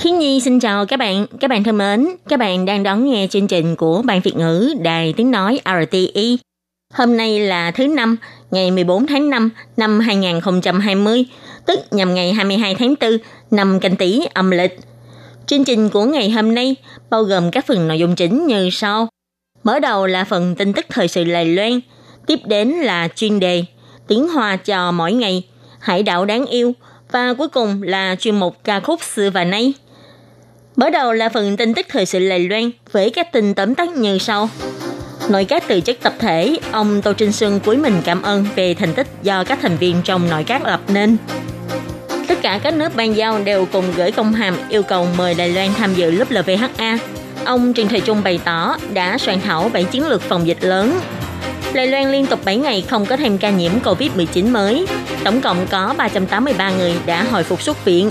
Khiến Nhi xin chào các bạn, các bạn thân mến, các bạn đang đón nghe chương trình của Ban Việt ngữ Đài Tiếng Nói RTI. Hôm nay là thứ năm, ngày 14 tháng 5 năm 2020, tức nhằm ngày 22 tháng 4 năm canh Tý âm lịch. Chương trình của ngày hôm nay bao gồm các phần nội dung chính như sau. Mở đầu là phần tin tức thời sự Lài Loan, tiếp đến là chuyên đề Tiếng Hoa cho mỗi ngày, Hải đảo đáng yêu và cuối cùng là chuyên mục ca khúc xưa và nay. Mở đầu là phần tin tức thời sự Lài Loan với các tin tóm tắt như sau. Nội các từ chức tập thể, ông Tô Trinh Xuân cuối mình cảm ơn về thành tích do các thành viên trong nội các lập nên. Tất cả các nước ban giao đều cùng gửi công hàm yêu cầu mời Đài Loan tham dự lớp LVHA. Ông Trần Thời Trung bày tỏ đã soạn thảo 7 chiến lược phòng dịch lớn. Đài Loan liên tục 7 ngày không có thêm ca nhiễm COVID-19 mới. Tổng cộng có 383 người đã hồi phục xuất viện.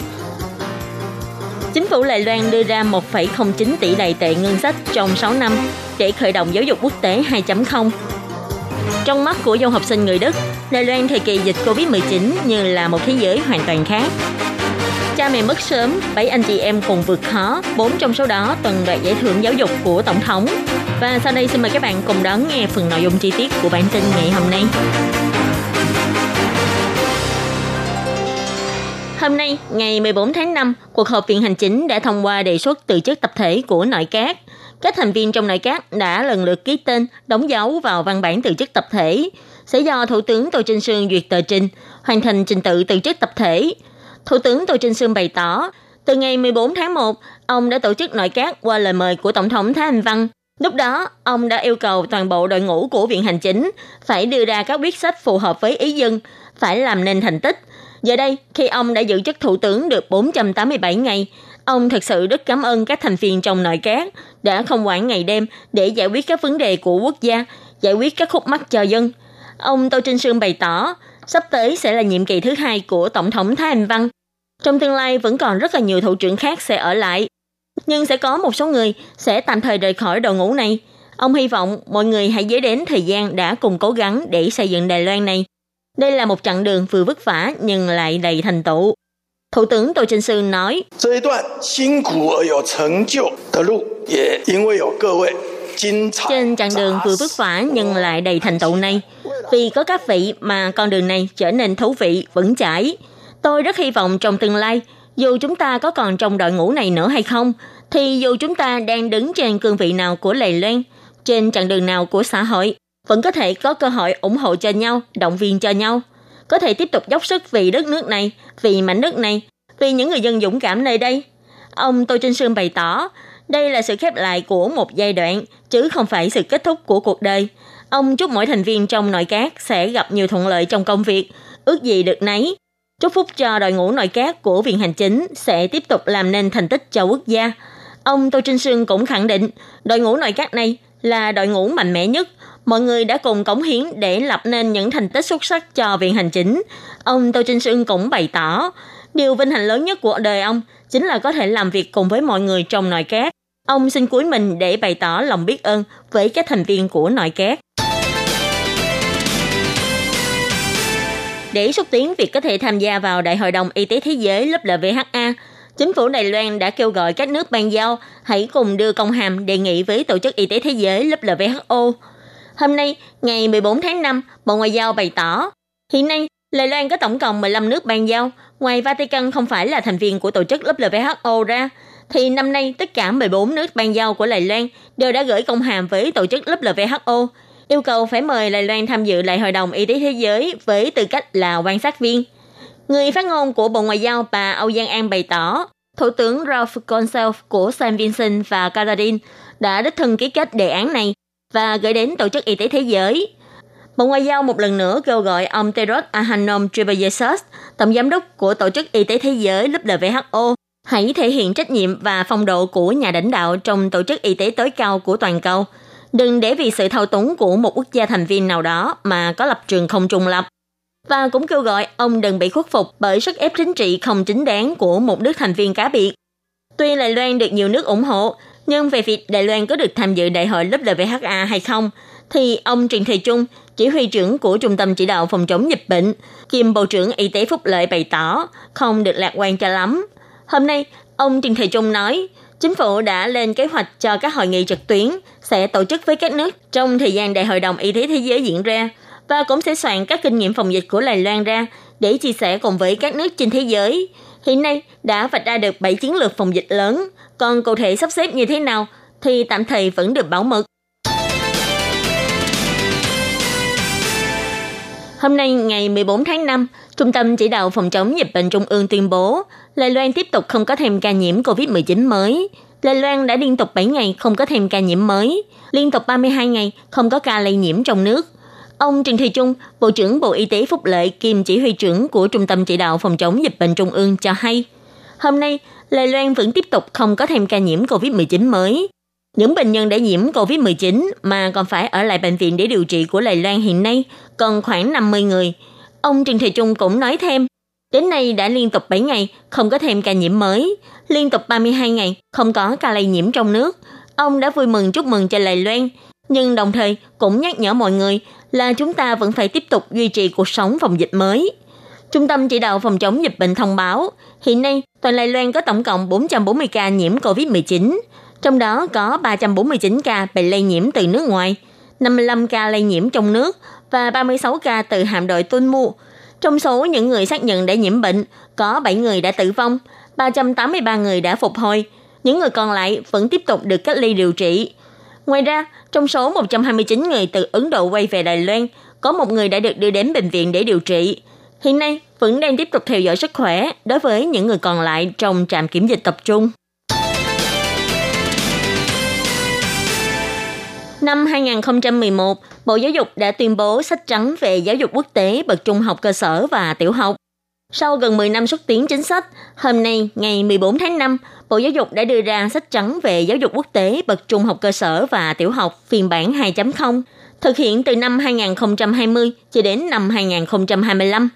Chính phủ Đài Loan đưa ra 1,09 tỷ đài tệ ngân sách trong 6 năm để khởi động giáo dục quốc tế 2.0. Trong mắt của du học sinh người Đức, Đài Loan thời kỳ dịch Covid-19 như là một thế giới hoàn toàn khác. Cha mẹ mất sớm, bảy anh chị em cùng vượt khó, bốn trong số đó từng đoạt giải thưởng giáo dục của Tổng thống. Và sau đây xin mời các bạn cùng đón nghe phần nội dung chi tiết của bản tin ngày hôm nay. Hôm nay, ngày 14 tháng 5, cuộc họp viện hành chính đã thông qua đề xuất từ chức tập thể của nội các. Các thành viên trong nội các đã lần lượt ký tên, đóng dấu vào văn bản từ chức tập thể, sẽ do Thủ tướng Tô Trinh Sương duyệt tờ trình, hoàn thành trình tự từ chức tập thể. Thủ tướng Tô Trinh Sương bày tỏ, từ ngày 14 tháng 1, ông đã tổ chức nội các qua lời mời của Tổng thống Thái Anh Văn. Lúc đó, ông đã yêu cầu toàn bộ đội ngũ của Viện Hành Chính phải đưa ra các quyết sách phù hợp với ý dân, phải làm nên thành tích. Giờ đây, khi ông đã giữ chức thủ tướng được 487 ngày, ông thật sự rất cảm ơn các thành viên trong nội các đã không quản ngày đêm để giải quyết các vấn đề của quốc gia, giải quyết các khúc mắc cho dân. Ông Tô Trinh Sương bày tỏ, sắp tới sẽ là nhiệm kỳ thứ hai của Tổng thống Thái Anh Văn. Trong tương lai vẫn còn rất là nhiều thủ trưởng khác sẽ ở lại, nhưng sẽ có một số người sẽ tạm thời rời khỏi đội ngũ này. Ông hy vọng mọi người hãy nhớ đến thời gian đã cùng cố gắng để xây dựng Đài Loan này. Đây là một chặng đường vừa vất vả nhưng lại đầy thành tựu. Thủ tướng Tô Trinh Sư nói, trên chặng đường vừa vất vả nhưng lại đầy thành tựu này, vì có các vị mà con đường này trở nên thú vị, vững chãi. Tôi rất hy vọng trong tương lai, dù chúng ta có còn trong đội ngũ này nữa hay không, thì dù chúng ta đang đứng trên cương vị nào của lầy loan, trên chặng đường nào của xã hội, vẫn có thể có cơ hội ủng hộ cho nhau, động viên cho nhau. Có thể tiếp tục dốc sức vì đất nước này, vì mảnh đất này, vì những người dân dũng cảm nơi đây. Ông Tô Trinh Sương bày tỏ, đây là sự khép lại của một giai đoạn, chứ không phải sự kết thúc của cuộc đời. Ông chúc mỗi thành viên trong nội các sẽ gặp nhiều thuận lợi trong công việc, ước gì được nấy. Chúc phúc cho đội ngũ nội các của Viện Hành Chính sẽ tiếp tục làm nên thành tích cho quốc gia. Ông Tô Trinh Sương cũng khẳng định, đội ngũ nội các này là đội ngũ mạnh mẽ nhất, mọi người đã cùng cống hiến để lập nên những thành tích xuất sắc cho Viện Hành Chính. Ông Tô Trinh Sương cũng bày tỏ, điều vinh hạnh lớn nhất của đời ông chính là có thể làm việc cùng với mọi người trong nội các. Ông xin cuối mình để bày tỏ lòng biết ơn với các thành viên của nội các. Để xúc tiến việc có thể tham gia vào Đại hội đồng Y tế Thế giới lớp LVHA, chính phủ Đài Loan đã kêu gọi các nước ban giao hãy cùng đưa công hàm đề nghị với Tổ chức Y tế Thế giới lớp Hôm nay, ngày 14 tháng 5, Bộ Ngoại giao bày tỏ, hiện nay Đài Loan có tổng cộng 15 nước ban giao, ngoài Vatican không phải là thành viên của tổ chức WHO ra, thì năm nay tất cả 14 nước ban giao của Đài Loan đều đã gửi công hàm với tổ chức WHO, yêu cầu phải mời Đài Loan tham dự lại Hội đồng Y tế Thế giới với tư cách là quan sát viên. Người phát ngôn của Bộ Ngoại giao bà Âu Giang An bày tỏ, Thủ tướng Ralph Gonsalves của San Vincent và Grenadines đã đích thân ký kết đề án này và gửi đến Tổ chức Y tế Thế giới. Bộ Ngoại giao một lần nữa kêu gọi ông Tedros Adhanom Ghebreyesus, tổng giám đốc của Tổ chức Y tế Thế giới WHO, hãy thể hiện trách nhiệm và phong độ của nhà lãnh đạo trong tổ chức y tế tối cao của toàn cầu. Đừng để vì sự thao túng của một quốc gia thành viên nào đó mà có lập trường không trung lập. Và cũng kêu gọi ông đừng bị khuất phục bởi sức ép chính trị không chính đáng của một nước thành viên cá biệt. Tuy Đài Loan được nhiều nước ủng hộ, nhưng về việc Đài Loan có được tham dự đại hội lớp LVHA hay không, thì ông Trần Thị Trung, chỉ huy trưởng của Trung tâm Chỉ đạo Phòng chống dịch bệnh, kiêm Bộ trưởng Y tế Phúc Lợi bày tỏ không được lạc quan cho lắm. Hôm nay, ông Trần Thị Trung nói, chính phủ đã lên kế hoạch cho các hội nghị trực tuyến sẽ tổ chức với các nước trong thời gian Đại hội đồng Y tế Thế giới diễn ra và cũng sẽ soạn các kinh nghiệm phòng dịch của Đài Loan ra để chia sẻ cùng với các nước trên thế giới. Hiện nay đã vạch ra được 7 chiến lược phòng dịch lớn, còn cụ thể sắp xếp như thế nào thì tạm thời vẫn được bảo mật. Hôm nay ngày 14 tháng 5, Trung tâm Chỉ đạo Phòng chống dịch bệnh Trung ương tuyên bố Đài Loan tiếp tục không có thêm ca nhiễm COVID-19 mới. Đài Loan đã liên tục 7 ngày không có thêm ca nhiễm mới, liên tục 32 ngày không có ca lây nhiễm trong nước. Ông Trần Thị Trung, Bộ trưởng Bộ Y tế Phúc Lợi kiêm chỉ huy trưởng của Trung tâm Chỉ đạo Phòng chống dịch bệnh Trung ương cho hay, hôm nay Đài Loan vẫn tiếp tục không có thêm ca nhiễm COVID-19 mới. Những bệnh nhân đã nhiễm COVID-19 mà còn phải ở lại bệnh viện để điều trị của Đài Loan hiện nay còn khoảng 50 người. Ông Trần Thị Trung cũng nói thêm, đến nay đã liên tục 7 ngày không có thêm ca nhiễm mới, liên tục 32 ngày không có ca lây nhiễm trong nước. Ông đã vui mừng chúc mừng cho Đài Loan, nhưng đồng thời cũng nhắc nhở mọi người là chúng ta vẫn phải tiếp tục duy trì cuộc sống phòng dịch mới. Trung tâm chỉ đạo phòng chống dịch bệnh thông báo, hiện nay toàn Đài Loan có tổng cộng 440 ca nhiễm COVID-19, trong đó có 349 ca bị lây nhiễm từ nước ngoài, 55 ca lây nhiễm trong nước và 36 ca từ hạm đội Tuân Mu. Trong số những người xác nhận đã nhiễm bệnh, có 7 người đã tử vong, 383 người đã phục hồi, những người còn lại vẫn tiếp tục được cách ly điều trị. Ngoài ra, trong số 129 người từ Ấn Độ quay về Đài Loan, có một người đã được đưa đến bệnh viện để điều trị. Hiện nay, vẫn đang tiếp tục theo dõi sức khỏe đối với những người còn lại trong trạm kiểm dịch tập trung. Năm 2011, Bộ Giáo dục đã tuyên bố sách trắng về giáo dục quốc tế bậc trung học cơ sở và tiểu học. Sau gần 10 năm xuất tiến chính sách, hôm nay ngày 14 tháng 5, Bộ Giáo dục đã đưa ra sách trắng về giáo dục quốc tế bậc trung học cơ sở và tiểu học phiên bản 2.0, thực hiện từ năm 2020 cho đến năm 2025.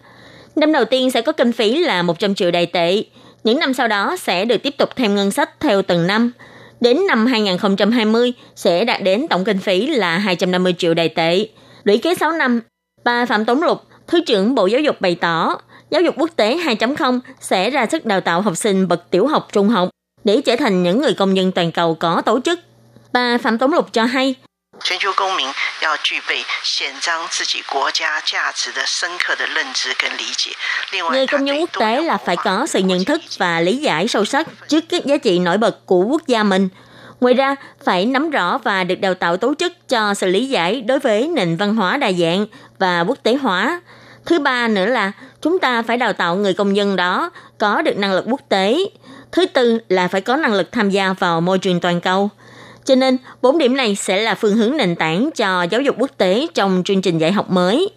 Năm đầu tiên sẽ có kinh phí là 100 triệu đài tệ. Những năm sau đó sẽ được tiếp tục thêm ngân sách theo từng năm. Đến năm 2020 sẽ đạt đến tổng kinh phí là 250 triệu đài tệ. Lũy kế 6 năm, bà Phạm Tống Lục, Thứ trưởng Bộ Giáo dục bày tỏ, Giáo dục quốc tế 2.0 sẽ ra sức đào tạo học sinh bậc tiểu học trung học để trở thành những người công dân toàn cầu có tổ chức. Bà Phạm Tống Lục cho hay, Người công dân quốc tế là phải có sự nhận thức và lý giải sâu sắc trước các giá trị nổi bật của quốc gia mình. Ngoài ra, phải nắm rõ và được đào tạo tổ chức cho sự lý giải đối với nền văn hóa đa dạng và quốc tế hóa. Thứ ba nữa là chúng ta phải đào tạo người công nhân đó có được năng lực quốc tế. Thứ tư là phải có năng lực tham gia vào môi trường toàn cầu. Cho nên, bốn điểm này sẽ là phương hướng nền tảng cho giáo dục quốc tế trong chương trình dạy học mới.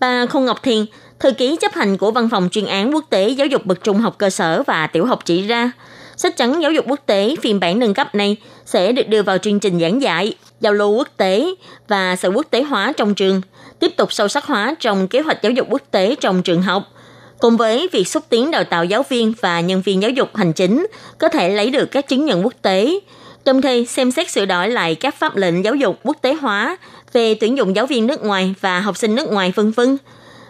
Bà khung Ngọc Thiền, thư ký chấp hành của Văn phòng chuyên án quốc tế giáo dục bậc trung học cơ sở và tiểu học chỉ ra, sách trắng giáo dục quốc tế phiên bản nâng cấp này sẽ được đưa vào chương trình giảng dạy, giao lưu quốc tế và sự quốc tế hóa trong trường, tiếp tục sâu sắc hóa trong kế hoạch giáo dục quốc tế trong trường học – cùng với việc xúc tiến đào tạo giáo viên và nhân viên giáo dục hành chính có thể lấy được các chứng nhận quốc tế, đồng thời xem xét sửa đổi lại các pháp lệnh giáo dục quốc tế hóa về tuyển dụng giáo viên nước ngoài và học sinh nước ngoài vân vân.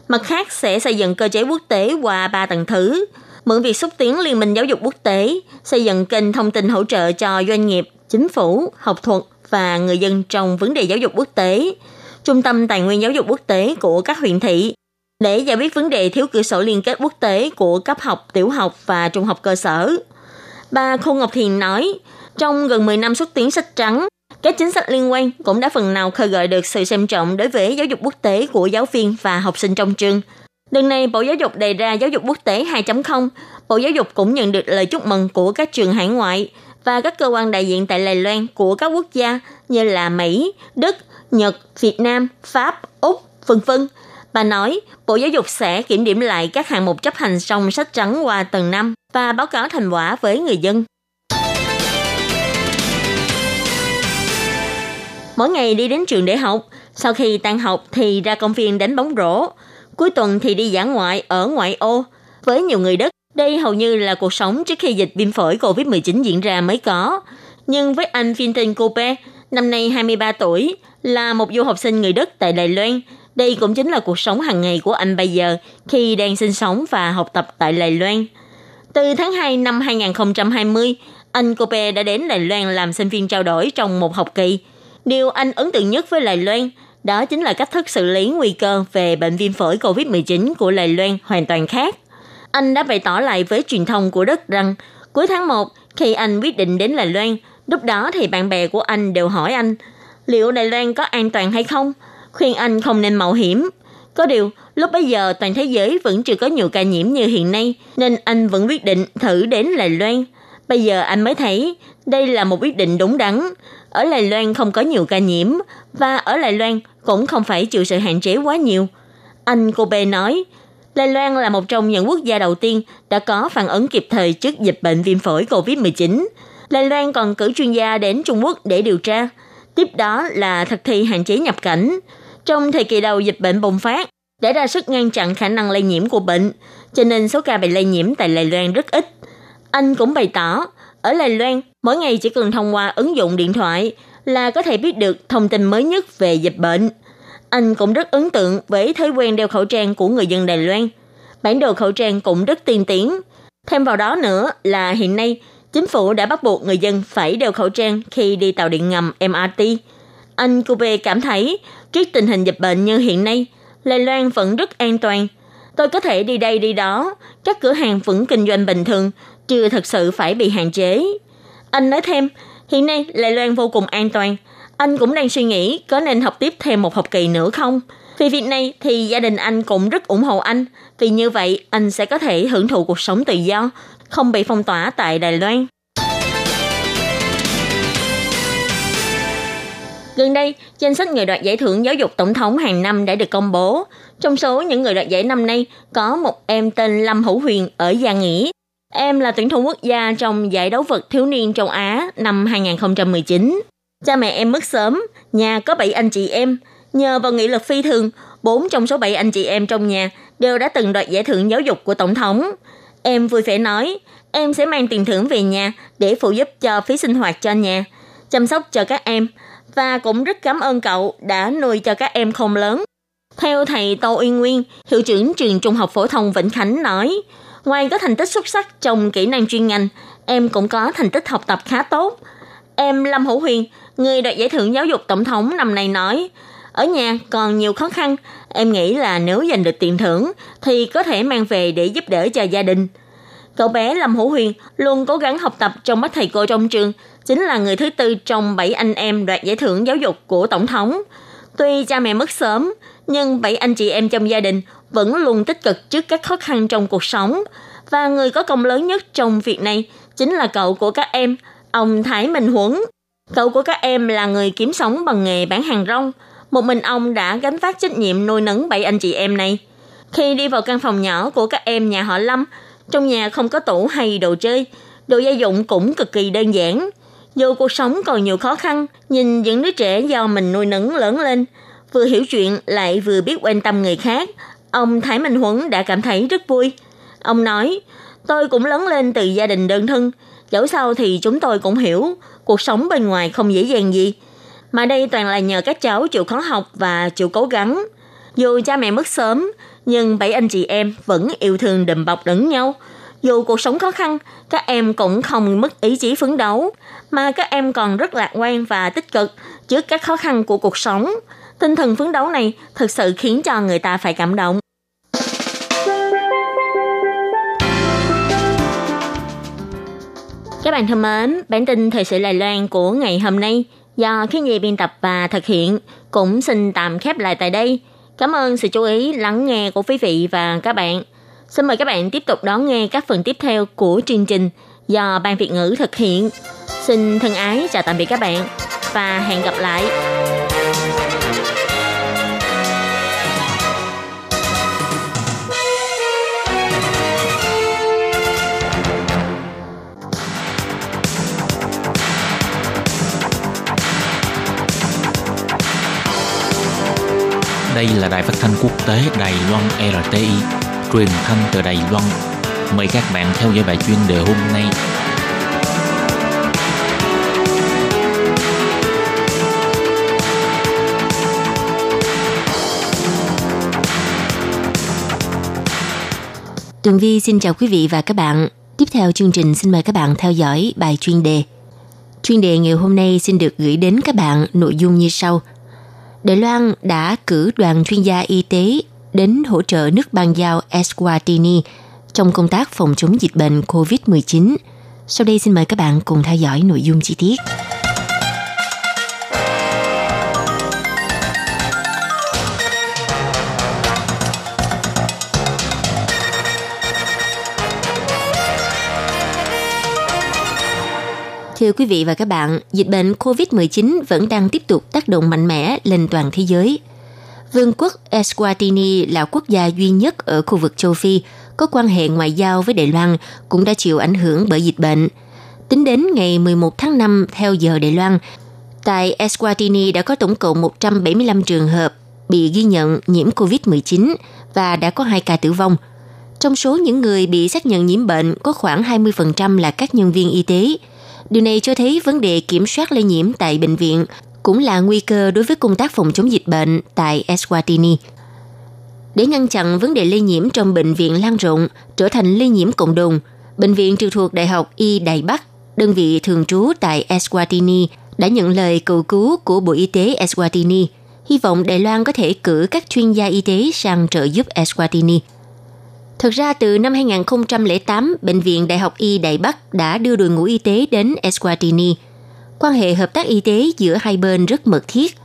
Mặt khác sẽ xây dựng cơ chế quốc tế qua ba tầng thứ, mượn việc xúc tiến liên minh giáo dục quốc tế, xây dựng kênh thông tin hỗ trợ cho doanh nghiệp, chính phủ, học thuật và người dân trong vấn đề giáo dục quốc tế, trung tâm tài nguyên giáo dục quốc tế của các huyện thị, để giải quyết vấn đề thiếu cửa sổ liên kết quốc tế của cấp học, tiểu học và trung học cơ sở. Bà Khôn Ngọc Thiền nói, trong gần 10 năm xuất tiến sách trắng, các chính sách liên quan cũng đã phần nào khơi gợi được sự xem trọng đối với giáo dục quốc tế của giáo viên và học sinh trong trường. Lần này, Bộ Giáo dục đề ra giáo dục quốc tế 2.0. Bộ Giáo dục cũng nhận được lời chúc mừng của các trường hải ngoại và các cơ quan đại diện tại Đài Loan của các quốc gia như là Mỹ, Đức, Nhật, Việt Nam, Pháp, Úc, vân vân Bà nói, Bộ Giáo dục sẽ kiểm điểm lại các hạng mục chấp hành trong sách trắng qua từng năm và báo cáo thành quả với người dân. Mỗi ngày đi đến trường để học, sau khi tan học thì ra công viên đánh bóng rổ, cuối tuần thì đi dã ngoại ở ngoại ô. Với nhiều người Đức, đây hầu như là cuộc sống trước khi dịch viêm phổi COVID-19 diễn ra mới có. Nhưng với anh Finton Coupe, năm nay 23 tuổi, là một du học sinh người Đức tại Đài Loan, đây cũng chính là cuộc sống hàng ngày của anh bây giờ khi đang sinh sống và học tập tại Đài Loan. Từ tháng 2 năm 2020, anh Cope đã đến Đài Loan làm sinh viên trao đổi trong một học kỳ. Điều anh ấn tượng nhất với Đài Loan đó chính là cách thức xử lý nguy cơ về bệnh viêm phổi COVID-19 của Đài Loan hoàn toàn khác. Anh đã bày tỏ lại với truyền thông của Đức rằng cuối tháng 1, khi anh quyết định đến Đài Loan, lúc đó thì bạn bè của anh đều hỏi anh liệu Đài Loan có an toàn hay không, khuyên anh không nên mạo hiểm. Có điều, lúc bấy giờ toàn thế giới vẫn chưa có nhiều ca nhiễm như hiện nay, nên anh vẫn quyết định thử đến Đài Loan. Bây giờ anh mới thấy đây là một quyết định đúng đắn. Ở Đài Loan không có nhiều ca nhiễm, và ở Đài Loan cũng không phải chịu sự hạn chế quá nhiều. Anh cô bé nói, Đài Loan là một trong những quốc gia đầu tiên đã có phản ứng kịp thời trước dịch bệnh viêm phổi COVID-19. Đài Loan còn cử chuyên gia đến Trung Quốc để điều tra. Tiếp đó là thực thi hạn chế nhập cảnh. Trong thời kỳ đầu dịch bệnh bùng phát, để ra sức ngăn chặn khả năng lây nhiễm của bệnh, cho nên số ca bị lây nhiễm tại Đài Loan rất ít. Anh cũng bày tỏ, ở Đài Loan, mỗi ngày chỉ cần thông qua ứng dụng điện thoại là có thể biết được thông tin mới nhất về dịch bệnh. Anh cũng rất ấn tượng với thói quen đeo khẩu trang của người dân Đài Loan. Bản đồ khẩu trang cũng rất tiên tiến. Thêm vào đó nữa là hiện nay, chính phủ đã bắt buộc người dân phải đeo khẩu trang khi đi tàu điện ngầm MRT. Anh Kube cảm thấy, trước tình hình dịch bệnh như hiện nay, Đài Loan vẫn rất an toàn. Tôi có thể đi đây đi đó, các cửa hàng vẫn kinh doanh bình thường, chưa thật sự phải bị hạn chế. Anh nói thêm, hiện nay Đài Loan vô cùng an toàn. Anh cũng đang suy nghĩ có nên học tiếp thêm một học kỳ nữa không? Vì việc này thì gia đình anh cũng rất ủng hộ anh. Vì như vậy anh sẽ có thể hưởng thụ cuộc sống tự do, không bị phong tỏa tại Đài Loan. Gần đây, danh sách người đoạt giải thưởng giáo dục tổng thống hàng năm đã được công bố. Trong số những người đoạt giải năm nay, có một em tên Lâm Hữu Huyền ở Gia Nghĩa. Em là tuyển thủ quốc gia trong giải đấu vật thiếu niên châu Á năm 2019. Cha mẹ em mất sớm, nhà có 7 anh chị em. Nhờ vào nghị lực phi thường, 4 trong số 7 anh chị em trong nhà đều đã từng đoạt giải thưởng giáo dục của Tổng thống. Em vui vẻ nói, em sẽ mang tiền thưởng về nhà để phụ giúp cho phí sinh hoạt cho nhà, chăm sóc cho các em và cũng rất cảm ơn cậu đã nuôi cho các em không lớn. Theo thầy Tô uyên Nguyên, hiệu trưởng trường Trung học phổ thông Vĩnh Khánh nói, ngoài có thành tích xuất sắc trong kỹ năng chuyên ngành, em cũng có thành tích học tập khá tốt. Em Lâm Hữu Huyền, người đoạt giải thưởng giáo dục tổng thống năm nay nói, ở nhà còn nhiều khó khăn, em nghĩ là nếu giành được tiền thưởng thì có thể mang về để giúp đỡ cho gia đình. Cậu bé Lâm Hữu Huyền luôn cố gắng học tập trong mắt thầy cô trong trường, chính là người thứ tư trong bảy anh em đoạt giải thưởng giáo dục của Tổng thống. Tuy cha mẹ mất sớm, nhưng bảy anh chị em trong gia đình vẫn luôn tích cực trước các khó khăn trong cuộc sống. Và người có công lớn nhất trong việc này chính là cậu của các em, ông Thái Minh Huấn. Cậu của các em là người kiếm sống bằng nghề bán hàng rong. Một mình ông đã gánh vác trách nhiệm nuôi nấng bảy anh chị em này. Khi đi vào căn phòng nhỏ của các em nhà họ Lâm, trong nhà không có tủ hay đồ chơi, đồ gia dụng cũng cực kỳ đơn giản. Dù cuộc sống còn nhiều khó khăn, nhìn những đứa trẻ do mình nuôi nấng lớn lên, vừa hiểu chuyện lại vừa biết quan tâm người khác, ông Thái Minh Huấn đã cảm thấy rất vui. Ông nói, tôi cũng lớn lên từ gia đình đơn thân, dẫu sao thì chúng tôi cũng hiểu, cuộc sống bên ngoài không dễ dàng gì. Mà đây toàn là nhờ các cháu chịu khó học và chịu cố gắng. Dù cha mẹ mất sớm, nhưng bảy anh chị em vẫn yêu thương đùm bọc lẫn nhau. Dù cuộc sống khó khăn, các em cũng không mất ý chí phấn đấu, mà các em còn rất lạc quan và tích cực trước các khó khăn của cuộc sống. Tinh thần phấn đấu này thực sự khiến cho người ta phải cảm động. Các bạn thân mến, bản tin thời sự Lài Loan của ngày hôm nay do khi nhi biên tập và thực hiện, cũng xin tạm khép lại tại đây. Cảm ơn sự chú ý, lắng nghe của quý vị và các bạn. Xin mời các bạn tiếp tục đón nghe các phần tiếp theo của chương trình do Ban Việt ngữ thực hiện. Xin thân ái chào tạm biệt các bạn và hẹn gặp lại. Đây là đài phát thanh quốc tế Đài Loan RTI, truyền thanh từ Đài Loan. Mời các bạn theo dõi bài chuyên đề hôm nay. Tường Vi xin chào quý vị và các bạn. Tiếp theo chương trình xin mời các bạn theo dõi bài chuyên đề. Chuyên đề ngày hôm nay xin được gửi đến các bạn nội dung như sau. Đài Loan đã cử đoàn chuyên gia y tế đến hỗ trợ nước ban giao Eswatini trong công tác phòng chống dịch bệnh COVID-19. Sau đây xin mời các bạn cùng theo dõi nội dung chi tiết. Thưa quý vị và các bạn, dịch bệnh COVID-19 vẫn đang tiếp tục tác động mạnh mẽ lên toàn thế giới. Vương quốc Eswatini là quốc gia duy nhất ở khu vực châu Phi có quan hệ ngoại giao với Đài Loan cũng đã chịu ảnh hưởng bởi dịch bệnh. Tính đến ngày 11 tháng 5 theo giờ Đài Loan, tại Eswatini đã có tổng cộng 175 trường hợp bị ghi nhận nhiễm COVID-19 và đã có 2 ca tử vong. Trong số những người bị xác nhận nhiễm bệnh có khoảng 20% là các nhân viên y tế, Điều này cho thấy vấn đề kiểm soát lây nhiễm tại bệnh viện cũng là nguy cơ đối với công tác phòng chống dịch bệnh tại Eswatini. Để ngăn chặn vấn đề lây nhiễm trong bệnh viện lan rộng trở thành lây nhiễm cộng đồng, Bệnh viện trực thuộc Đại học Y Đài Bắc, đơn vị thường trú tại Eswatini, đã nhận lời cầu cứu của Bộ Y tế Eswatini, hy vọng Đài Loan có thể cử các chuyên gia y tế sang trợ giúp Eswatini – Thực ra từ năm 2008, Bệnh viện Đại học Y Đại Bắc đã đưa đội ngũ y tế đến Eswatini. Quan hệ hợp tác y tế giữa hai bên rất mật thiết.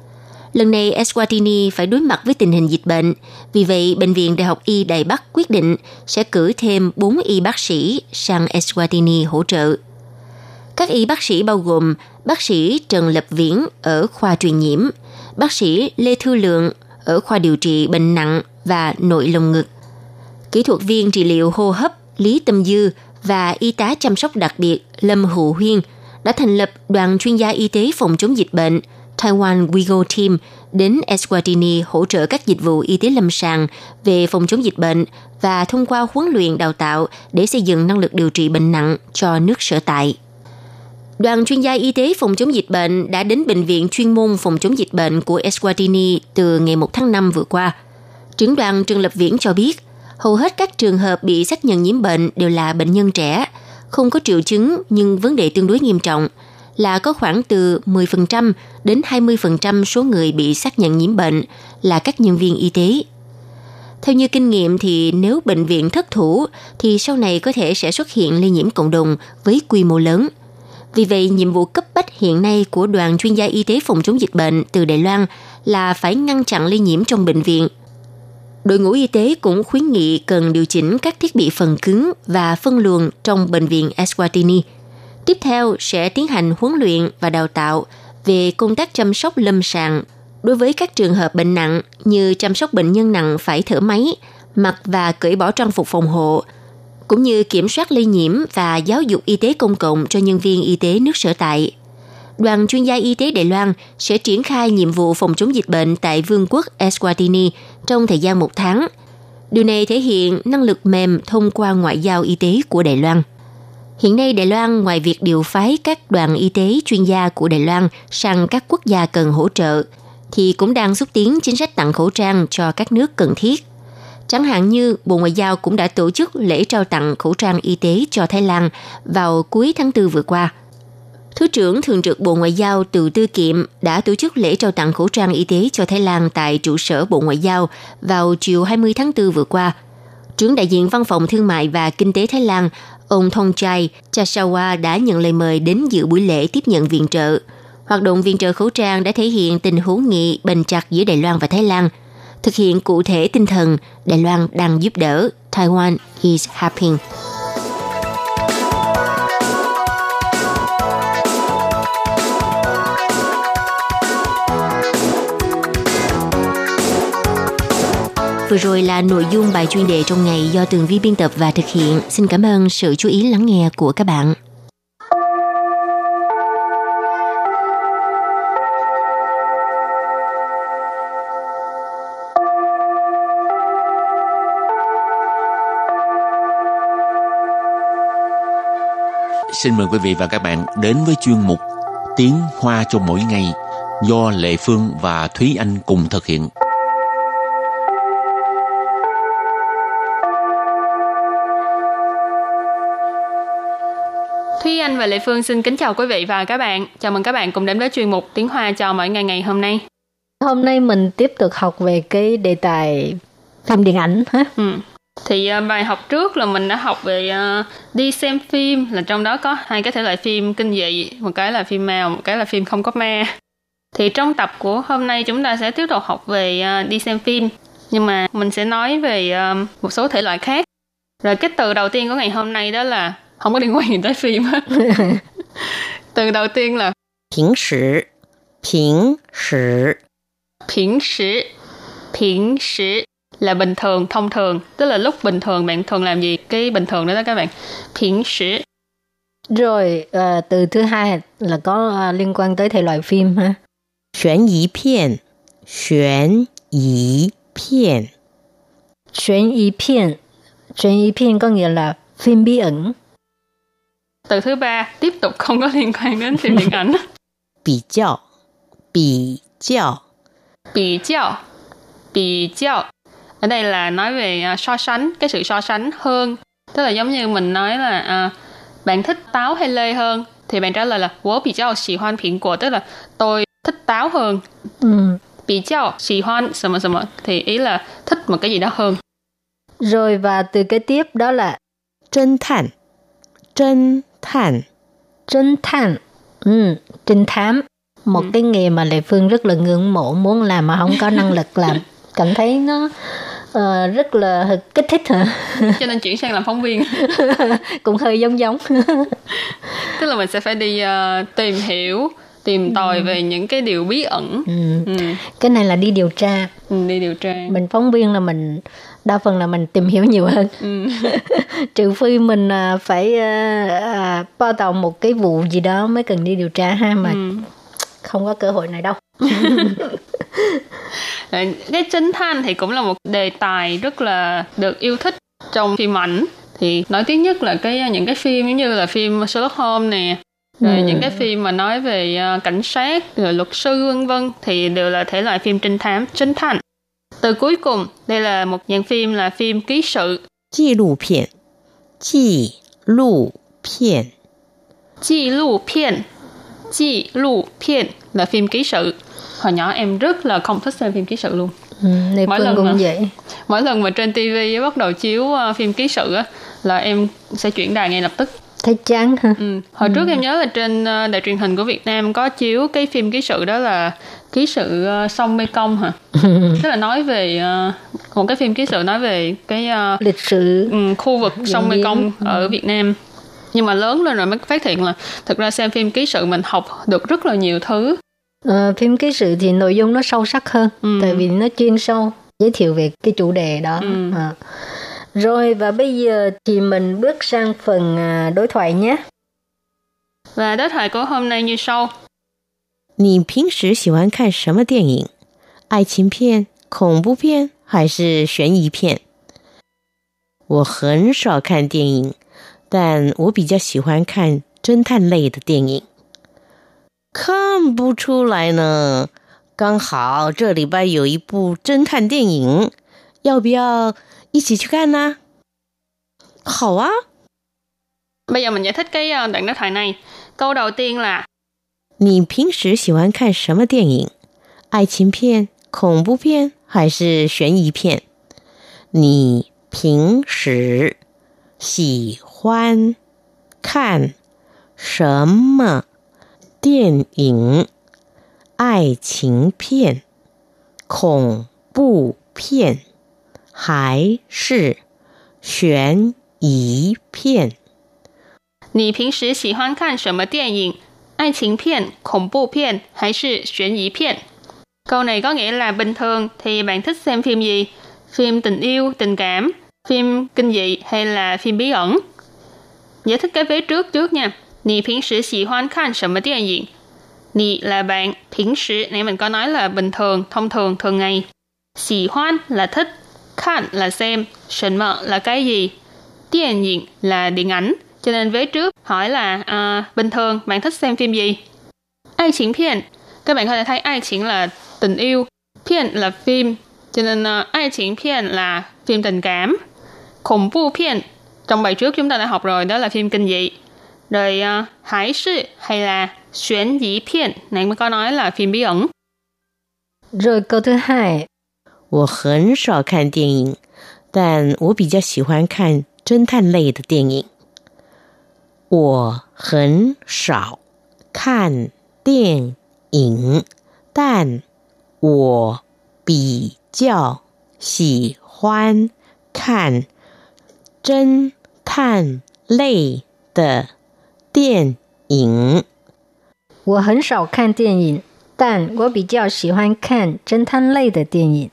Lần này Eswatini phải đối mặt với tình hình dịch bệnh, vì vậy Bệnh viện Đại học Y Đại Bắc quyết định sẽ cử thêm 4 y bác sĩ sang Eswatini hỗ trợ. Các y bác sĩ bao gồm bác sĩ Trần Lập Viễn ở khoa truyền nhiễm, bác sĩ Lê Thư Lượng ở khoa điều trị bệnh nặng và nội lồng ngực, kỹ thuật viên trị liệu hô hấp Lý Tâm Dư và y tá chăm sóc đặc biệt Lâm Hữu Huyên đã thành lập đoàn chuyên gia y tế phòng chống dịch bệnh Taiwan WeGo Team đến Eswatini hỗ trợ các dịch vụ y tế lâm sàng về phòng chống dịch bệnh và thông qua huấn luyện đào tạo để xây dựng năng lực điều trị bệnh nặng cho nước sở tại. Đoàn chuyên gia y tế phòng chống dịch bệnh đã đến Bệnh viện chuyên môn phòng chống dịch bệnh của Eswatini từ ngày 1 tháng 5 vừa qua. Trưởng đoàn trương Lập Viễn cho biết, hầu hết các trường hợp bị xác nhận nhiễm bệnh đều là bệnh nhân trẻ, không có triệu chứng nhưng vấn đề tương đối nghiêm trọng là có khoảng từ 10% đến 20% số người bị xác nhận nhiễm bệnh là các nhân viên y tế. Theo như kinh nghiệm thì nếu bệnh viện thất thủ thì sau này có thể sẽ xuất hiện lây nhiễm cộng đồng với quy mô lớn. Vì vậy, nhiệm vụ cấp bách hiện nay của đoàn chuyên gia y tế phòng chống dịch bệnh từ Đài Loan là phải ngăn chặn lây nhiễm trong bệnh viện – Đội ngũ y tế cũng khuyến nghị cần điều chỉnh các thiết bị phần cứng và phân luồng trong bệnh viện Eswatini. Tiếp theo sẽ tiến hành huấn luyện và đào tạo về công tác chăm sóc lâm sàng đối với các trường hợp bệnh nặng như chăm sóc bệnh nhân nặng phải thở máy, mặc và cởi bỏ trang phục phòng hộ, cũng như kiểm soát lây nhiễm và giáo dục y tế công cộng cho nhân viên y tế nước sở tại đoàn chuyên gia y tế Đài Loan sẽ triển khai nhiệm vụ phòng chống dịch bệnh tại Vương quốc Eswatini trong thời gian một tháng. Điều này thể hiện năng lực mềm thông qua ngoại giao y tế của Đài Loan. Hiện nay Đài Loan ngoài việc điều phái các đoàn y tế chuyên gia của Đài Loan sang các quốc gia cần hỗ trợ, thì cũng đang xúc tiến chính sách tặng khẩu trang cho các nước cần thiết. Chẳng hạn như Bộ Ngoại giao cũng đã tổ chức lễ trao tặng khẩu trang y tế cho Thái Lan vào cuối tháng 4 vừa qua – Thứ trưởng Thường trực Bộ Ngoại giao Từ Tư Kiệm đã tổ chức lễ trao tặng khẩu trang y tế cho Thái Lan tại trụ sở Bộ Ngoại giao vào chiều 20 tháng 4 vừa qua. Trưởng đại diện Văn phòng Thương mại và Kinh tế Thái Lan, ông Thong Chai Chasawa đã nhận lời mời đến dự buổi lễ tiếp nhận viện trợ. Hoạt động viện trợ khẩu trang đã thể hiện tình hữu nghị bền chặt giữa Đài Loan và Thái Lan, thực hiện cụ thể tinh thần Đài Loan đang giúp đỡ, Taiwan is helping. Vừa rồi là nội dung bài chuyên đề trong ngày do Tường Vi biên tập và thực hiện. Xin cảm ơn sự chú ý lắng nghe của các bạn. Xin mời quý vị và các bạn đến với chuyên mục Tiếng Hoa cho mỗi ngày do Lệ Phương và Thúy Anh cùng thực hiện. Anh và Lệ Phương xin kính chào quý vị và các bạn. Chào mừng các bạn cùng đến với chuyên mục Tiếng Hoa cho mỗi ngày ngày hôm nay. Hôm nay mình tiếp tục học về cái đề tài phim điện ảnh ha. Ừ. Thì uh, bài học trước là mình đã học về uh, đi xem phim là trong đó có hai cái thể loại phim kinh dị, một cái là phim ma, một cái là phim không có ma. Thì trong tập của hôm nay chúng ta sẽ tiếp tục học về uh, đi xem phim, nhưng mà mình sẽ nói về uh, một số thể loại khác. Rồi cái từ đầu tiên của ngày hôm nay đó là không có liên quan gì tới phim hết. từ đầu tiên là 平时，平时，平时平时là bình thường thông thường tức là lúc bình thường bạn thường làm gì cái bình thường đó đó các bạn 平时 Rồi ờ, từ thứ hai là có ờ, liên quan tới thể loại phim ha. 悬疑片，悬疑片， Xuyên y片, xuyên y片có nghĩa là phim bí ẩn. từ thứ ba tiếp tục không có liên quan đến phim điện ảnh 比较，比较， bị giao bị giao ở đây là nói về à, so sánh cái sự so sánh hơn tức là giống như mình nói là à, bạn thích táo hay lê hơn thì bạn trả lời là 我比较喜欢苹果 tức là tôi thích táo hơn Ừ. bị giao喜欢什么什么thì ý là thích một cái gì đó hơn Rồi và từ kế tiếp đó là 侦探，侦 探，trinh thám. Ừ, trinh thám. Một Ừ. cái nghề mà Lệ Phương rất là ngưỡng mộ muốn làm mà không có năng lực làm. Cảm thấy nó ờ, rất là kích thích hả? cho nên chuyển sang làm phóng viên Cũng hơi giống giống. tức là mình sẽ phải đi ờ, tìm hiểu tìm tòi về những cái điều bí ẩn ừ. ừ. Cái này là đi điều tra. ừ, đi điều tra mình phóng viên là mình đa phần là mình tìm hiểu nhiều hơn ừ. trừ phi mình à, phải à, à, bao tàu một cái vụ gì đó mới cần đi điều tra ha mà Ừ. không có cơ hội này đâu cái chính than thì cũng là một đề tài rất là được yêu thích trong phim ảnh thì nổi tiếng nhất là cái những cái phim giống như là phim Sherlock Holmes nè rồi Ừ. những cái phim mà nói về cảnh sát rồi luật sư vân vân thì đều là thể loại phim trinh thám trinh thám từ cuối cùng, đây là một dạng phim là phim ký sự. Kỷ lục phim. Kỷ lục phim. Kỷ lục phim. Kỷ lục phim là phim ký sự. Hồi nhỏ em rất là không thích xem phim ký sự luôn. Ừ, mỗi lần cũng mà, vậy. Mỗi lần mà trên TV bắt đầu chiếu ờ, phim ký sự á, là em sẽ chuyển đài ngay lập tức thấy chán ha. Ừ. Hồi ừ. trước em nhớ là trên ờ, đài truyền hình của Việt Nam có chiếu cái phim ký sự đó là Ký sự ờ, sông Mê Công hả Tức là nói về ờ, Một cái phim ký sự nói về cái ờ, lịch sử ừ, khu vực sông biến. Mekong ở Việt Nam nhưng mà lớn lên rồi mới phát hiện là thực ra xem phim ký sự mình học được rất là nhiều thứ Ờ, phim ký sự thì nội dung nó sâu sắc hơn Ừ. tại vì nó chuyên sâu giới thiệu về cái chủ đề đó Ừ. Ờ. rồi và bây giờ thì mình bước sang phần à, đối thoại nhé và đối thoại của hôm nay như sau 你平时喜欢看什么电影？爱情片、恐怖片还是悬疑片？我很少看电影，但我比较喜欢看侦探类的电影。看不出来呢，刚好这礼拜有一部侦探电影，要不要一起去看呢？好啊，bây giờ mình giải thích cái đoạn đối thoại này câu đầu tiên là 你平时喜欢看什么电影？爱情片、恐怖片还是悬疑片？你平时喜欢看什么电影？爱情片、恐怖片还是悬疑片？你平时喜欢看什么电影爱情片恐怖片还是悬疑片 câu này có nghĩa là bình thường thì bạn thích xem phim gì phim tình yêu tình cảm phim kinh dị hay là phim bí ẩn giải thích cái vế trước trước nha 你平时喜欢看什么电影 Nì là bạn, 平时 nãy mình có nói là bình thường, thông thường, thường ngày. Xì hoan là thích, khan là xem, sần mợ là cái gì, điện ảnh là điện ảnh, cho nên vế trước hỏi là à, bình thường bạn thích xem phim gì? Ai chiến phiền, các bạn có thể thấy ai chiến là tình yêu, phiền là phim, cho nên uh, ai chiến phiền là phim tình cảm. Khủng bố phiền, trong bài trước chúng ta đã học rồi, đó là phim kinh dị. Rồi uh, hải sư hay là xuyến dĩ phiền, này mới có nói là phim bí ẩn. Rồi câu thứ hai, 我很少看电影，但我比较喜欢看侦探类的电影。 我很少看电影，但我比较喜欢看侦探类的电影。我很少看电影，但我比较喜欢看侦探类的电影。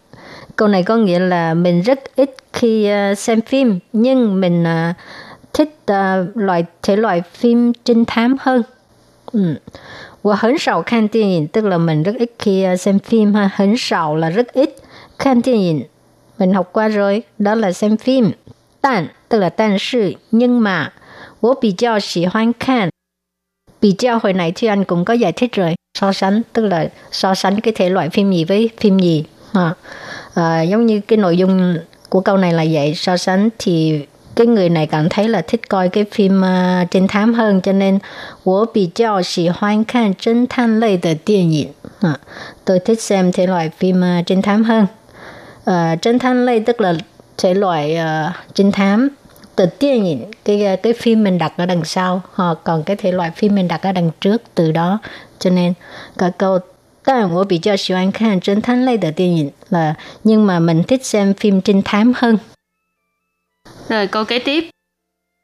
Câu này có nghĩa là mình rất ít khi uh, xem phim nhưng mình uh, thích uh, loại thể loại phim trinh thám hơn. Ừ. Và hấn sầu khan tiên nhìn, tức là mình rất ít khi ờ, xem phim ha, hấn sầu là rất ít. Khan tiên nhìn, mình học qua rồi, đó là xem phim. Tàn, tức là tàn sự, nhưng mà, bố bị cho sĩ hoan khan. Bị cho hồi nãy thì anh cũng có giải thích rồi, so sánh, tức là so sánh cái thể loại phim gì với phim gì. À, à, giống như cái nội dung của câu này là vậy, so sánh thì cái người này cảm thấy là thích coi cái phim uh, trinh thám hơn cho nên của à, tôi thích xem thể loại phim uh, trinh thám hơn. Trinh thám lây tức là thể loại uh, trinh thám từ tiên nhìn cái cái phim mình đặt ở đằng sau họ còn cái thể loại phim mình đặt ở đằng trước từ đó. Cho nên cả câu Tôi của bị cho siêu anh khan trinh thám lây được điện là nhưng mà mình thích xem phim trinh thám hơn. Rồi câu kế tiếp.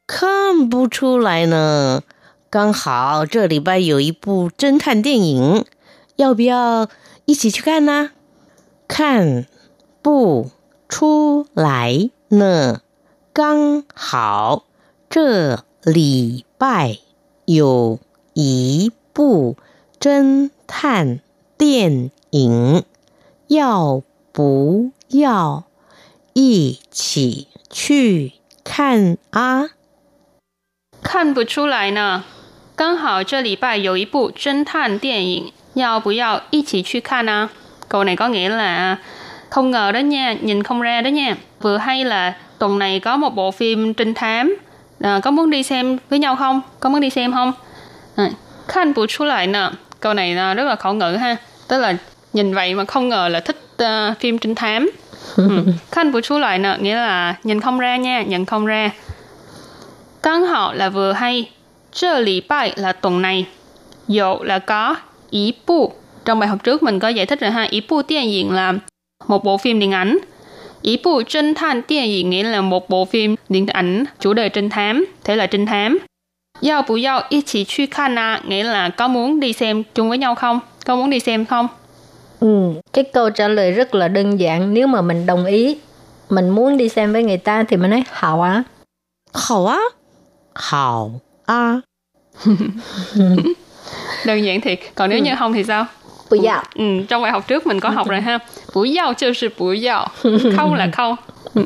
看不出来呢，刚好这礼拜有一部侦探电影，要不要一起去看呢？看不出来呢，刚好这礼拜有一部侦探电影，要不要一起去看啊？看不出来呢。刚好这礼拜有一部侦探电影，要不要一起去看啊? Câu này có nghĩa là không ngờ đó nha, nhìn không ra đó nha. Vừa hay là tuần này có một bộ phim trinh thám, à, có muốn đi xem với nhau không? Có muốn đi xem không? À, Khan bu chu lại nè. Câu này rất là khẩu ngữ ha. Tức là nhìn vậy mà không ngờ là thích uh, phim trinh thám. ừ. Khan bu chu lại nè, nghĩa là nhìn không ra nha, nhận không ra. Căng hảo là vừa hay. Trơ lì bài là tuần này. Dụ là có. Ý bu. Trong bài học trước mình có giải thích rồi ha. Ý bu điện diện là một bộ phim điện ảnh. Ý bộ trinh thám điện ảnh nghĩa là một bộ phim điện ảnh chủ đề trinh thám, thể loại trinh thám. Giao bù giao ít chỉ truy khan à, nghĩa là có muốn đi xem chung với nhau không? Có muốn đi xem không? Ừ, cái câu trả lời rất là đơn giản. Nếu mà mình đồng ý, mình muốn đi xem với người ta thì mình nói hảo á. Hảo á? Hảo á. đơn giản thiệt. Còn nếu ừ. như không thì sao? Bù dạo. Ừ, trong bài học trước mình có học rồi ha. Bù dạo chứ là bù dạo. Không là không. Ừ.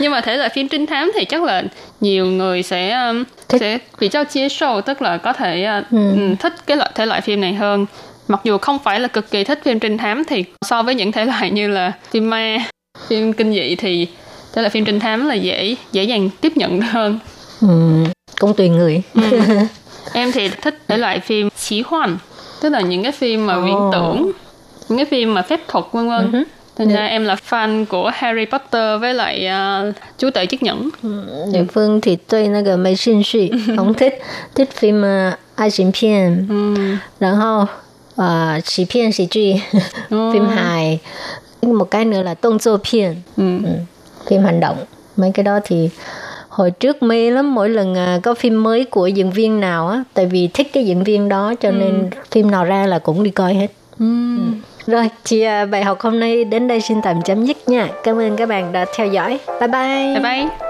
Nhưng mà thể loại phim trinh thám thì chắc là nhiều người sẽ um, thích. sẽ bị cho chia sâu tức là có thể uh, ừ. thích cái loại thể loại phim này hơn mặc dù không phải là cực kỳ thích phim trinh thám thì so với những thể loại như là phim ma phim kinh dị thì thể loại phim trinh thám là dễ dễ dàng tiếp nhận hơn ừ, cũng tùy người ừ. em thì thích thể loại phim chí hoàn tức là những cái phim mà viễn tưởng những cái phim mà phép thuật vân vân uh-huh. Thành ra em là fan của Harry Potter với lại uh, chú tể chiếc nhẫn. Địa phương thì tôi 那个没兴趣 không thích thích phim uh, 爱情片，嗯，然后 uh, chỉ phim 喜剧、oh. phim hài một cái nữa là tôn dô phim ừ. Ừ. phim hành động mấy cái đó thì hồi trước mê lắm mỗi lần à, có phim mới của diễn viên nào á tại vì thích cái diễn viên đó cho ừ. nên phim nào ra là cũng đi coi hết ừ. ừ Rồi chị à, bài học hôm nay đến đây xin tạm chấm dứt nha cảm ơn các bạn đã theo dõi bye bye bye bye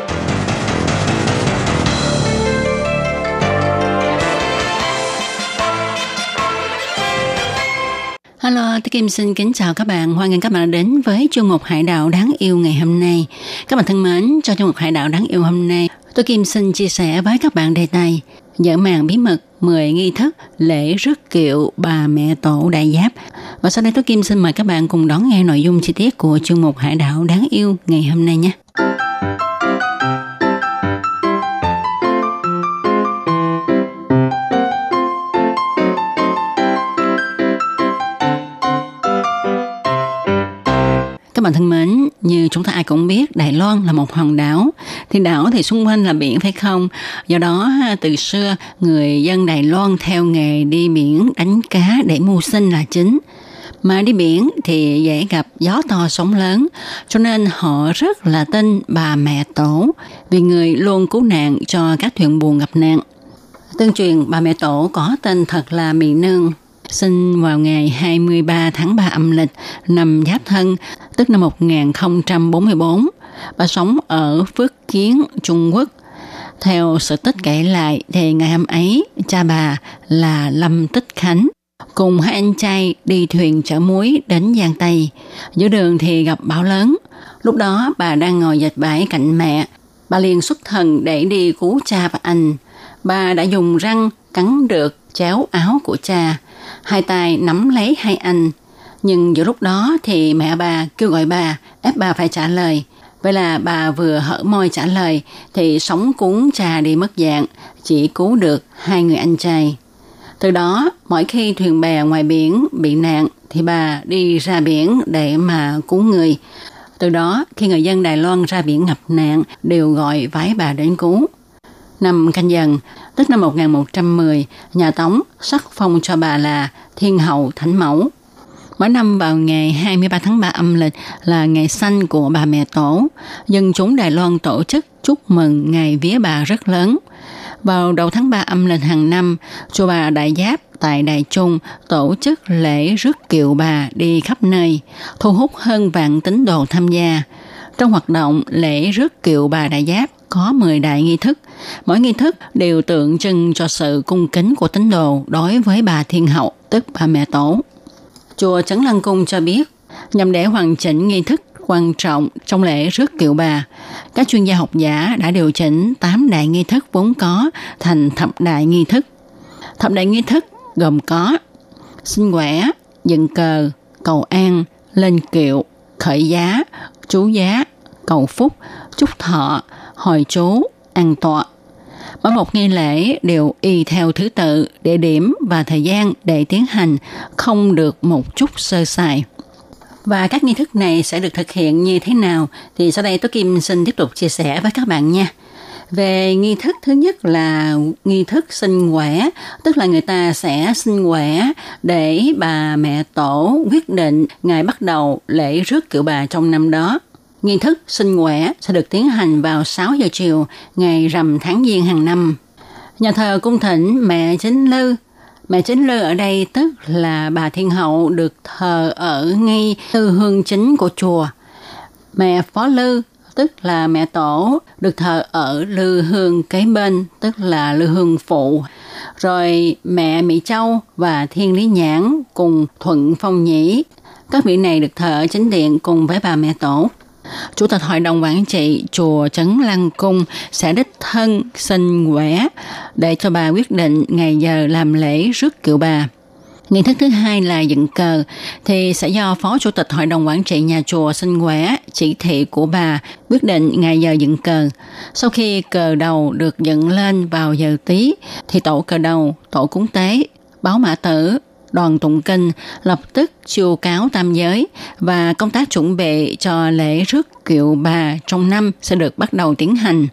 Hello, Kim xin kính chào các bạn. Hoan nghênh các bạn đến với chương mục Hải đảo đáng yêu ngày hôm nay. Các bạn thân mến, trong chương mục Hải đảo đáng yêu hôm nay, tôi Kim xin chia sẻ với các bạn đề tài Dở màn bí mật 10 nghi thức lễ rước kiệu bà mẹ tổ đại giáp. Và sau đây tôi Kim xin mời các bạn cùng đón nghe nội dung chi tiết của chương mục Hải đảo đáng yêu ngày hôm nay nhé. Các bạn thân mến, như chúng ta ai cũng biết Đài Loan là một hòn đảo. Thì đảo thì xung quanh là biển phải không? Do đó từ xưa người dân Đài Loan theo nghề đi biển đánh cá để mưu sinh là chính. Mà đi biển thì dễ gặp gió to sóng lớn cho nên họ rất là tin bà mẹ tổ vì người luôn cứu nạn cho các thuyền buồn gặp nạn. Tương truyền bà mẹ tổ có tên thật là Mỹ Nương sinh vào ngày 23 tháng 3 âm lịch năm Giáp Thân, tức năm 1044. Bà sống ở Phước Kiến, Trung Quốc. Theo sự tích kể lại thì ngày hôm ấy cha bà là Lâm Tích Khánh cùng hai anh trai đi thuyền chở muối đến Giang Tây. Giữa đường thì gặp bão lớn. Lúc đó bà đang ngồi dệt vải cạnh mẹ. Bà liền xuất thần để đi cứu cha và anh. Bà đã dùng răng cắn được chéo áo của cha hai tay nắm lấy hai anh. Nhưng giữa lúc đó thì mẹ bà kêu gọi bà, ép bà phải trả lời. Vậy là bà vừa hở môi trả lời thì sóng cuốn cha đi mất dạng, chỉ cứu được hai người anh trai. Từ đó, mỗi khi thuyền bè ngoài biển bị nạn thì bà đi ra biển để mà cứu người. Từ đó, khi người dân Đài Loan ra biển ngập nạn đều gọi vái bà đến cứu. Năm canh dần, tức năm 1110, nhà Tống sắc phong cho bà là Thiên Hậu Thánh Mẫu. Mỗi năm vào ngày 23 tháng 3 âm lịch là ngày sanh của bà mẹ tổ, dân chúng Đài Loan tổ chức chúc mừng ngày vía bà rất lớn. Vào đầu tháng 3 âm lịch hàng năm, chùa bà Đại Giáp tại Đài Trung tổ chức lễ rước kiệu bà đi khắp nơi, thu hút hơn vạn tín đồ tham gia. Trong hoạt động lễ rước kiệu bà Đại Giáp có 10 đại nghi thức. Mỗi nghi thức đều tượng trưng cho sự cung kính của tín đồ đối với bà Thiên Hậu, tức bà mẹ tổ. Chùa Trấn Lăng Cung cho biết, nhằm để hoàn chỉnh nghi thức quan trọng trong lễ rước kiệu bà, các chuyên gia học giả đã điều chỉnh 8 đại nghi thức vốn có thành thập đại nghi thức. Thập đại nghi thức gồm có xin quẻ, dựng cờ, cầu an, lên kiệu, khởi giá, chú giá, cầu phúc, chúc thọ, hồi chú, an tọa. Mỗi một nghi lễ đều y theo thứ tự, địa điểm và thời gian để tiến hành, không được một chút sơ sài. Và các nghi thức này sẽ được thực hiện như thế nào thì sau đây tôi Kim xin tiếp tục chia sẻ với các bạn nha. Về nghi thức thứ nhất là nghi thức sinh quẻ, tức là người ta sẽ sinh quẻ để bà mẹ tổ quyết định ngày bắt đầu lễ rước cựu bà trong năm đó. Nghi thức sinh quẻ sẽ được tiến hành vào 6 giờ chiều, ngày rằm tháng Giêng hàng năm. Nhà thờ cung thỉnh mẹ chính lư Mẹ chính lư ở đây tức là bà Thiên Hậu được thờ ở ngay tư hương chính của chùa. Mẹ Phó Lư tức là mẹ tổ được thờ ở lư hương kế bên, tức là lư hương phụ. Rồi mẹ Mỹ Châu và Thiên Lý Nhãn cùng Thuận Phong Nhĩ. Các vị này được thờ ở chính điện cùng với bà mẹ tổ. Chủ tịch Hội đồng Quản trị Chùa Trấn Lăng Cung sẽ đích thân xin quẻ để cho bà quyết định ngày giờ làm lễ rước kiệu bà. Nghi thức thứ hai là dựng cờ, thì sẽ do Phó Chủ tịch Hội đồng Quản trị nhà chùa xin quẻ chỉ thị của bà quyết định ngày giờ dựng cờ. Sau khi cờ đầu được dựng lên vào giờ tí, thì tổ cờ đầu, tổ cúng tế, báo mã tử, đoàn tụng kinh lập tức chiêu cáo tam giới và công tác chuẩn bị cho lễ rước kiệu bà trong năm sẽ được bắt đầu tiến hành.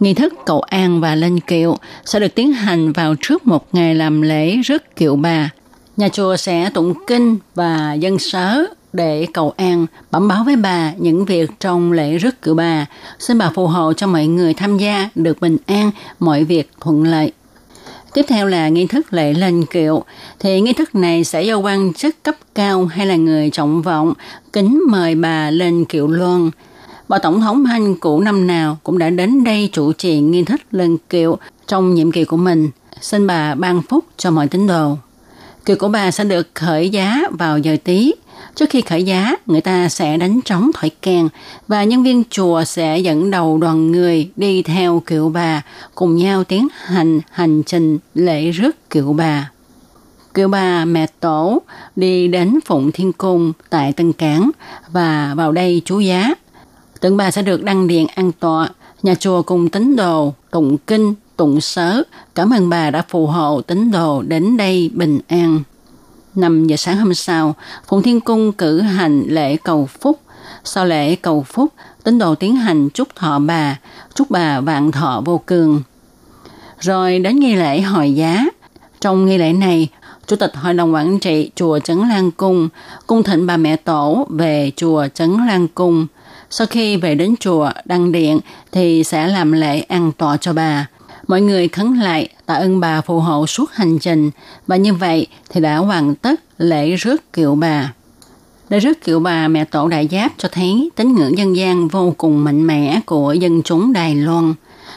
Nghi thức cầu an và lên kiệu sẽ được tiến hành vào trước một ngày làm lễ rước kiệu bà. Nhà chùa sẽ tụng kinh và dân sớ để cầu an, bẩm báo với bà những việc trong lễ rước cựu bà. Xin bà phù hộ cho mọi người tham gia được bình an, mọi việc thuận lợi. Tiếp theo là nghi thức lễ lên kiệu. Thì nghi thức này sẽ do quan chức cấp cao hay là người trọng vọng kính mời bà lên kiệu loan. Bà Tổng thống Anh cũ năm nào cũng đã đến đây chủ trì nghi thức lên kiệu trong nhiệm kỳ của mình. Xin bà ban phúc cho mọi tín đồ. Kiệu của bà sẽ được khởi giá vào giờ tí. Trước khi khởi giá, người ta sẽ đánh trống thổi kèn và nhân viên chùa sẽ dẫn đầu đoàn người đi theo kiệu bà cùng nhau tiến hành hành trình lễ rước kiệu bà. Kiệu bà mẹ tổ đi đến Phụng Thiên Cung tại Tân Cảng và vào đây chú giá. Tượng bà sẽ được đăng điện an tọa, nhà chùa cùng tín đồ, tụng kinh, tụng sớ. Cảm ơn bà đã phù hộ tín đồ đến đây bình an. 5 giờ sáng hôm sau, Phụng Thiên Cung cử hành lễ cầu phúc. Sau lễ cầu phúc, tín đồ tiến hành chúc thọ bà, chúc bà vạn thọ vô cường. Rồi đến nghi lễ hồi giá. Trong nghi lễ này, Chủ tịch Hội đồng Quản trị Chùa Trấn Lan Cung cung thịnh bà mẹ tổ về Chùa Trấn Lan Cung. Sau khi về đến chùa đăng điện thì sẽ làm lễ ăn tọa cho bà. Mọi người khấn lại tạ ơn bà phù hộ suốt hành trình và như vậy thì đã hoàn tất lễ rước kiệu bà. Lễ rước kiệu bà mẹ tổ đại giáp cho thấy tín ngưỡng dân gian vô cùng mạnh mẽ của dân chúng Đài Loan.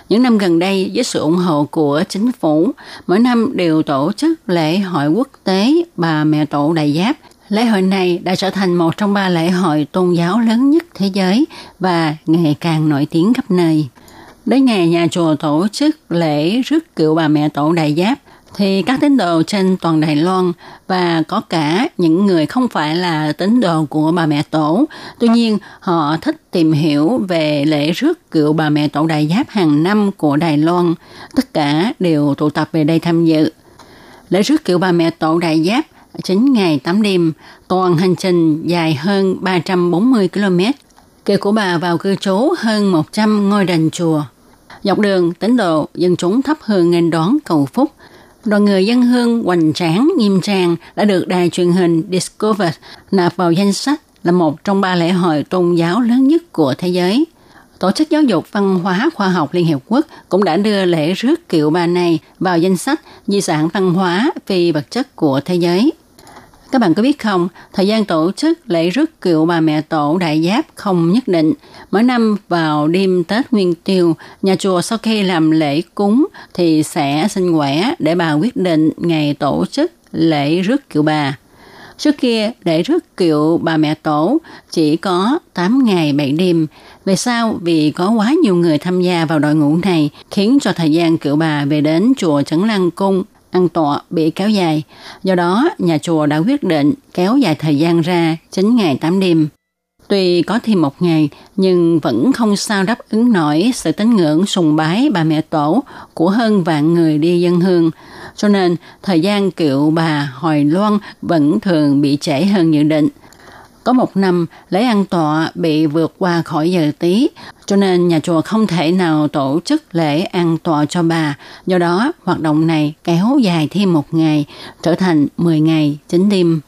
Những năm gần đây, với sự ủng hộ của chính phủ, mỗi năm đều tổ chức lễ hội quốc tế bà mẹ tổ đại giáp. Lễ hội này đã trở thành một trong ba lễ hội tôn giáo lớn nhất thế giới và ngày càng nổi tiếng khắp nơi. Đến ngày nhà chùa tổ chức lễ rước kiệu bà mẹ tổ đại giáp, thì các tín đồ trên toàn Đài Loan và có cả những người không phải là tín đồ của bà mẹ tổ. Tuy nhiên, họ thích tìm hiểu về lễ rước kiệu bà mẹ tổ đại giáp hàng năm của Đài Loan. Tất cả đều tụ tập về đây tham dự. Lễ rước kiệu bà mẹ tổ đại giáp 9 ngày 8 đêm, toàn hành trình dài hơn 340 km. kể của bà vào cư trú hơn 100 ngôi đền chùa. Dọc đường, tín đồ, dân chúng thắp hương nghênh đón cầu phúc. Đoàn người dân hương hoành tráng, nghiêm trang đã được đài truyền hình Discovery nạp vào danh sách là một trong ba lễ hội tôn giáo lớn nhất của thế giới. Tổ chức Giáo dục Văn hóa Khoa học Liên Hiệp Quốc cũng đã đưa lễ rước kiệu bà này vào danh sách di sản văn hóa phi vật chất của thế giới. Các bạn có biết không, thời gian tổ chức lễ rước kiệu bà mẹ tổ đại giáp không nhất định. Mỗi năm vào đêm Tết Nguyên Tiêu, nhà chùa sau khi làm lễ cúng thì sẽ xin quẻ để bà quyết định ngày tổ chức lễ rước kiệu bà. Trước kia, lễ rước kiệu bà mẹ tổ chỉ có 8 ngày 7 đêm. Về sau, vì có quá nhiều người tham gia vào đội ngũ này, khiến cho thời gian kiệu bà về đến chùa Trấn Lăng Cung ăn tọa bị kéo dài. Do đó, nhà chùa đã quyết định kéo dài thời gian ra 9 ngày 8 đêm. Tuy có thêm một ngày, nhưng vẫn không sao đáp ứng nổi sự tín ngưỡng sùng bái bà mẹ tổ của hơn vạn người đi dân hương. Cho nên, thời gian kiệu bà hồi loan vẫn thường bị trễ hơn dự định. Có một năm, lễ ăn tọa bị vượt qua khỏi giờ tí, cho nên nhà chùa không thể nào tổ chức lễ ăn tọa cho bà. Do đó, hoạt động này kéo dài thêm một ngày, trở thành 10 ngày, 9 đêm.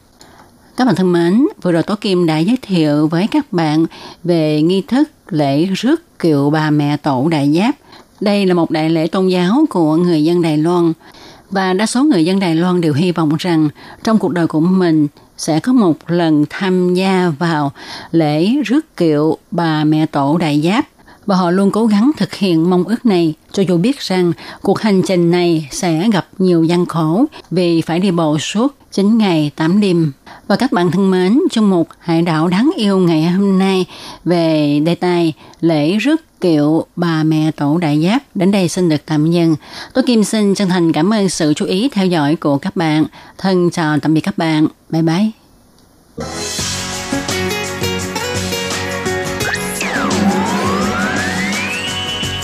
Các bạn thân mến, vừa rồi Tố Kim đã giới thiệu với các bạn về nghi thức lễ rước kiệu bà mẹ tổ đại giáp. Đây là một đại lễ tôn giáo của người dân Đài Loan. Và đa số người dân Đài Loan đều hy vọng rằng trong cuộc đời của mình sẽ có một lần tham gia vào lễ rước kiệu bà mẹ tổ đại giáp và họ luôn cố gắng thực hiện mong ước này cho dù biết rằng cuộc hành trình này sẽ gặp nhiều gian khổ vì phải đi bộ suốt 9 ngày 8 đêm. Và các bạn thân mến, trong một hải đảo đáng yêu ngày hôm nay về đề tài lễ rước kiệu bà mẹ tổ đại giáp đến đây xin được tạm dừng. Tôi Kim xin chân thành cảm ơn sự chú ý theo dõi của các bạn. Thân chào tạm biệt các bạn. Bye bye.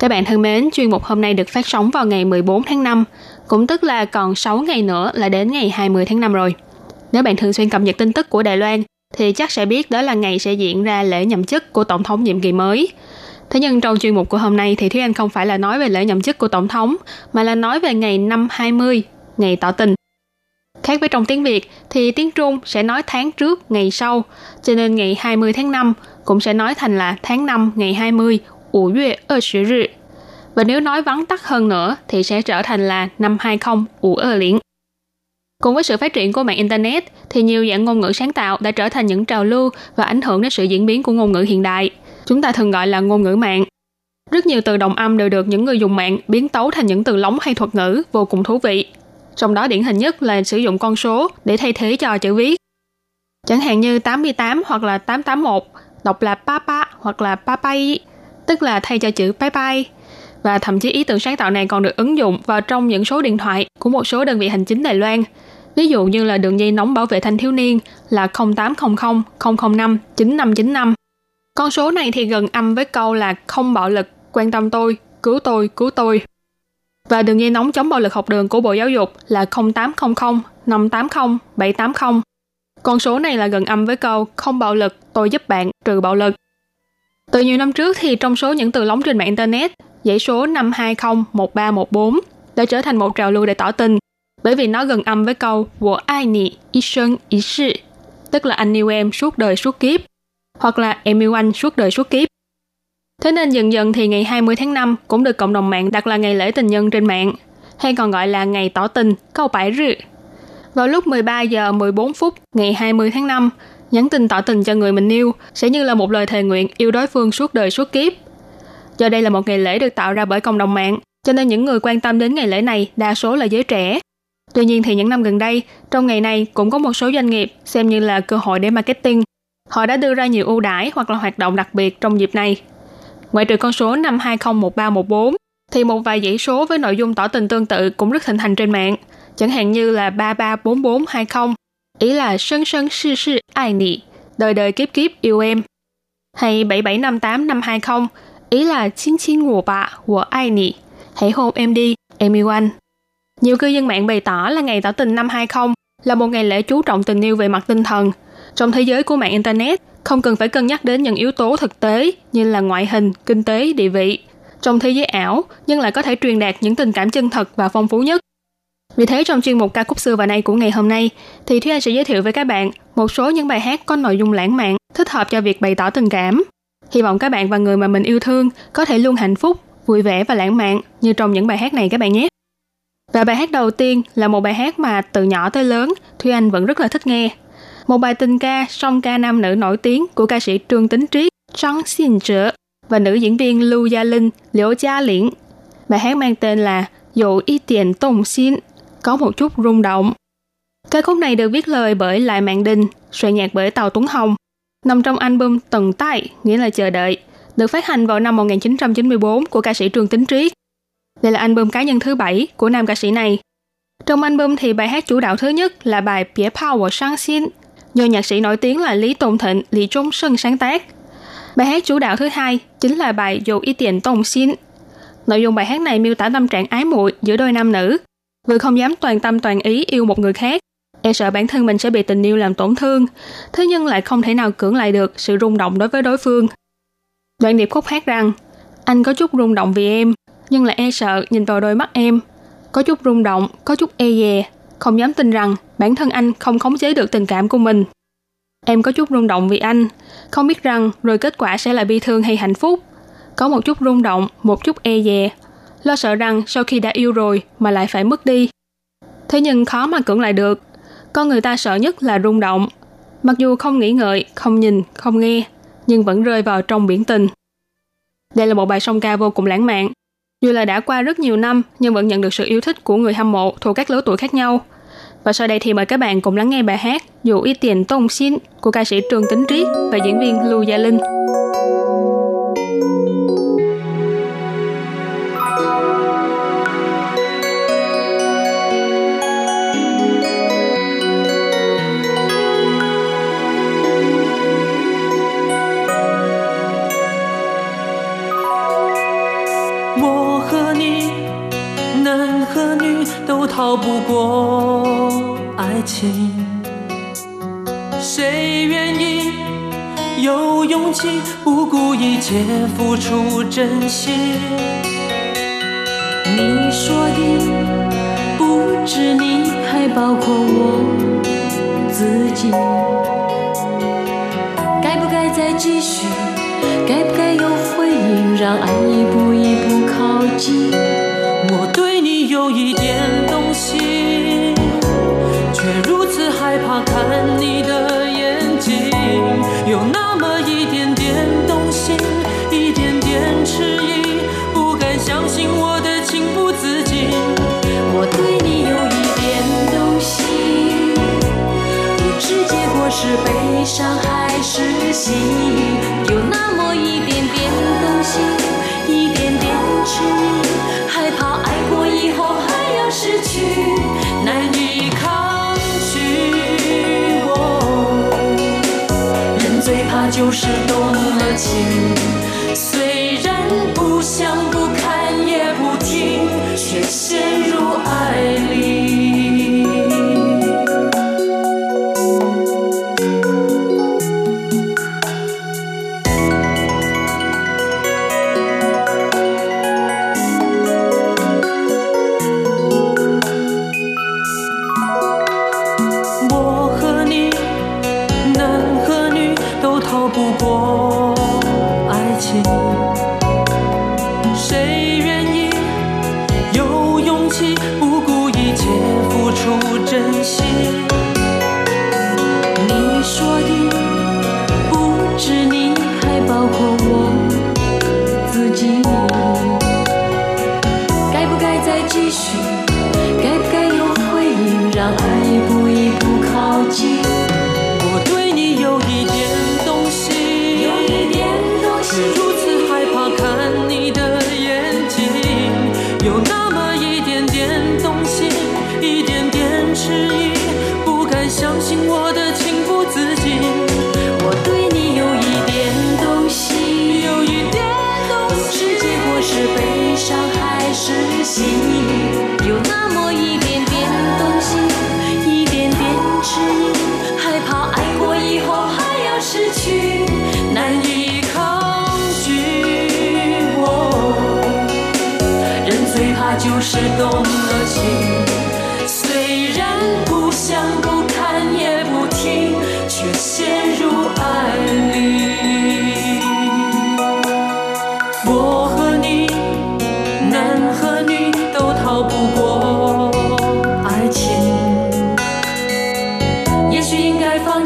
Các bạn thân mến, chuyên mục hôm nay được phát sóng vào ngày 14 tháng 5, cũng tức là còn 6 ngày nữa là đến ngày 20 tháng 5 rồi. Nếu bạn thường xuyên cập nhật tin tức của Đài Loan, thì chắc sẽ biết đó là ngày sẽ diễn ra lễ nhậm chức của Tổng thống nhiệm kỳ mới. Thế nhưng trong chuyên mục của hôm nay thì Thúy Anh không phải là nói về lễ nhậm chức của Tổng thống, mà là nói về ngày năm 20, ngày tỏ tình. Khác với trong tiếng Việt thì tiếng Trung sẽ nói tháng trước, ngày sau, cho nên ngày 20 tháng 5 cũng sẽ nói thành là tháng 5 ngày 20, 5月20日. Và nếu nói vắn tắt hơn nữa thì sẽ trở thành là năm 20 520. Cùng với sự phát triển của mạng Internet thì nhiều dạng ngôn ngữ sáng tạo đã trở thành những trào lưu và ảnh hưởng đến sự diễn biến của ngôn ngữ hiện đại. Chúng ta thường gọi là ngôn ngữ mạng. Rất nhiều từ đồng âm đều được những người dùng mạng biến tấu thành những từ lóng hay thuật ngữ vô cùng thú vị. Trong đó điển hình nhất là sử dụng con số để thay thế cho chữ viết. Chẳng hạn như 88 hoặc là 881 đọc là papa hoặc là papai, tức là thay cho chữ bye bye. Và thậm chí ý tưởng sáng tạo này còn được ứng dụng vào trong những số điện thoại của một số đơn vị hành chính Đài Loan. Ví dụ như là đường dây nóng bảo vệ thanh thiếu niên là 0800 005 9595. Con số này thì gần âm với câu là không bạo lực, quan tâm tôi, cứu tôi, cứu tôi. Và đường dây nóng chống bạo lực học đường của Bộ Giáo dục là 0800 580 780. Con số này là gần âm với câu không bạo lực, tôi giúp bạn trừ bạo lực. Từ nhiều năm trước thì trong số những từ lóng trên mạng Internet, dãy số 520 đã trở thành một trào lưu để tỏ tình, bởi vì nó gần âm với câu của ai nì, y sơn, y sư, tức là anh yêu em suốt đời suốt kiếp, hoặc là em yêu anh suốt đời suốt kiếp. Thế nên dần dần thì ngày 20 tháng 5 cũng được cộng đồng mạng đặt là ngày lễ tình nhân trên mạng, hay còn gọi là ngày tỏ tình, câu bãi rư. Vào lúc 13 giờ 14 phút ngày 20 tháng 5, nhắn tin tỏ tình cho người mình yêu sẽ như là một lời thề nguyện yêu đối phương suốt đời suốt kiếp. Do đây là một ngày lễ được tạo ra bởi cộng đồng mạng, cho nên những người quan tâm đến ngày lễ này đa số là giới trẻ. Tuy nhiên thì những năm gần đây, trong ngày này cũng có một số doanh nghiệp xem như là cơ hội để marketing. Họ đã đưa ra nhiều ưu đãi hoặc là hoạt động đặc biệt trong dịp này. Ngoại trừ con số 5201314, thì một vài dãy số với nội dung tỏ tình tương tự cũng rất thịnh hành trên mạng, chẳng hạn như là 334420, ý là sân sân sư sư ai nị, đời đời kiếp kiếp yêu em. Hay 7758 ý là chín chín ngủ bạ, của ai nị, hãy hôn em đi, em yêu anh. Nhiều cư dân mạng bày tỏ là ngày tỏ tình năm 20 là một ngày lễ chú trọng tình yêu về mặt tinh thần. Trong thế giới của mạng Internet, không cần phải cân nhắc đến những yếu tố thực tế như là ngoại hình, kinh tế, địa vị. Trong thế giới ảo, nhưng lại có thể truyền đạt những tình cảm chân thật và phong phú nhất. Vì thế trong chuyên mục ca khúc xưa và nay của ngày hôm nay, thì Thúy Anh sẽ giới thiệu với các bạn một số những bài hát có nội dung lãng mạn, thích hợp cho việc bày tỏ tình cảm. Hy vọng các bạn và người mà mình yêu thương có thể luôn hạnh phúc, vui vẻ và lãng mạn như trong những bài hát này các bạn nhé. Và bài hát đầu tiên là một bài hát mà từ nhỏ tới lớn Thúy Anh vẫn rất là thích nghe. Một bài tình ca song ca nam nữ nổi tiếng của ca sĩ Trương Tính Triết, Trăng Xin Trợ và nữ diễn viên Lưu Gia Linh, Liễu Gia Liễn. Bài hát mang tên là Dụ Y Tiền Tông Xin, có một chút rung động. Ca khúc này được viết lời bởi Lại Mạng Đình, soạn nhạc bởi Tàu Tuấn Hồng, nằm trong album Tầng Tay, nghĩa là chờ đợi, được phát hành vào năm 1994 của ca sĩ Trương Tính Triết. Đây là album cá nhân thứ bảy của nam ca sĩ này. Trong album thì bài hát chủ đạo thứ nhất là bài Pierre Power Sang Xin, do nhạc sĩ nổi tiếng là Lý Tôn Thịnh, Lý Trung Sơn sáng tác. Bài hát chủ đạo thứ hai chính là bài Dù Y Tiền Tông Xin. Nội dung bài hát này miêu tả tâm trạng ái muội giữa đôi nam nữ, vừa không dám toàn tâm toàn ý yêu một người khác, e sợ bản thân mình sẽ bị tình yêu làm tổn thương, thế nhưng lại không thể nào cưỡng lại được sự rung động đối với đối phương. Đoạn điệp khúc hát rằng, anh có chút rung động vì em, nhưng lại e sợ nhìn vào đôi mắt em. Có chút rung động, có chút e dè, không dám tin rằng bản thân anh không khống chế được tình cảm của mình. Em có chút rung động vì anh, không biết rằng rồi kết quả sẽ là bi thương hay hạnh phúc. Có một chút rung động, một chút e dè, lo sợ rằng sau khi đã yêu rồi mà lại phải mất đi. Thế nhưng khó mà cưỡng lại được. Con người ta sợ nhất là rung động. Mặc dù không nghĩ ngợi, không nhìn, không nghe, nhưng vẫn rơi vào trong biển tình. Đây là một bài song ca vô cùng lãng mạn, dù là đã qua rất nhiều năm nhưng vẫn nhận được sự yêu thích của người hâm mộ thuộc các lứa tuổi khác nhau. Và sau đây thì mời các bạn cùng lắng nghe bài hát Dù ít tiền tông xin của ca sĩ Trương Tính Triết và diễn viên Lưu Gia Linh. 逃不过爱情。谁愿意有勇气不顾一切付出真心？你说的不止你，还包括我自己。该不该再继续？该不该有回应？让爱一步一步靠近。悲伤还是喜悦，有那么一点点动心，一点点痴迷，害怕爱过以后还要失去，难以抗拒。我人最怕就是动了情，虽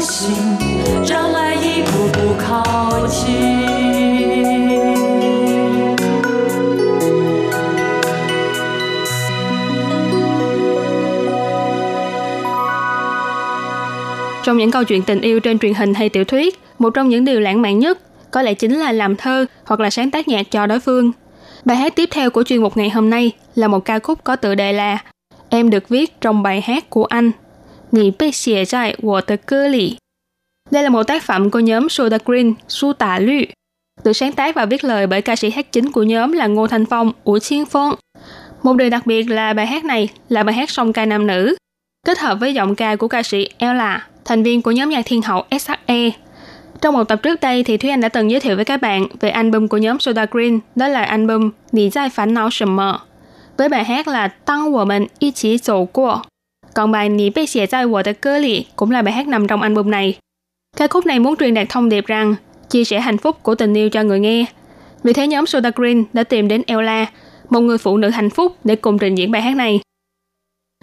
应该放心，让爱一步步靠近。Trong những câu chuyện tình yêu trên truyền hình hay tiểu thuyết, một trong những điều lãng mạn nhất có lẽ chính là làm thơ hoặc là sáng tác nhạc cho đối phương. Bài hát tiếp theo của chuyên mục ngày hôm nay là một ca khúc có tựa đề là Em được viết trong bài hát của anh. Nì bị xìa cơ lì. Đây là một tác phẩm của nhóm Soda Green, Su Tả Lü, được sáng tác và viết lời bởi ca sĩ hát chính của nhóm là Ngô Thanh Phong, Ủ Chiên Phong. Một điều đặc biệt là bài hát này là bài hát song ca nam nữ, kết hợp với giọng ca của ca sĩ Ella, thành viên của nhóm nhạc thiên hậu SHE. Trong một tập trước đây thì Thúy Anh đã từng giới thiệu với các bạn về album của nhóm Soda Green, đó là album Nì Zai Phản Não Sầm Mờ, với bài hát là Tăng Wo Men Y Chỉ Dầu Qua. Còn bài Nì Bê Xie Zai Wo De Cơ Lì cũng là bài hát nằm trong album này. Ca khúc này muốn truyền đạt thông điệp rằng chia sẻ hạnh phúc của tình yêu cho người nghe. Vì thế nhóm Soda Green đã tìm đến Ella, một người phụ nữ hạnh phúc để cùng trình diễn bài hát này.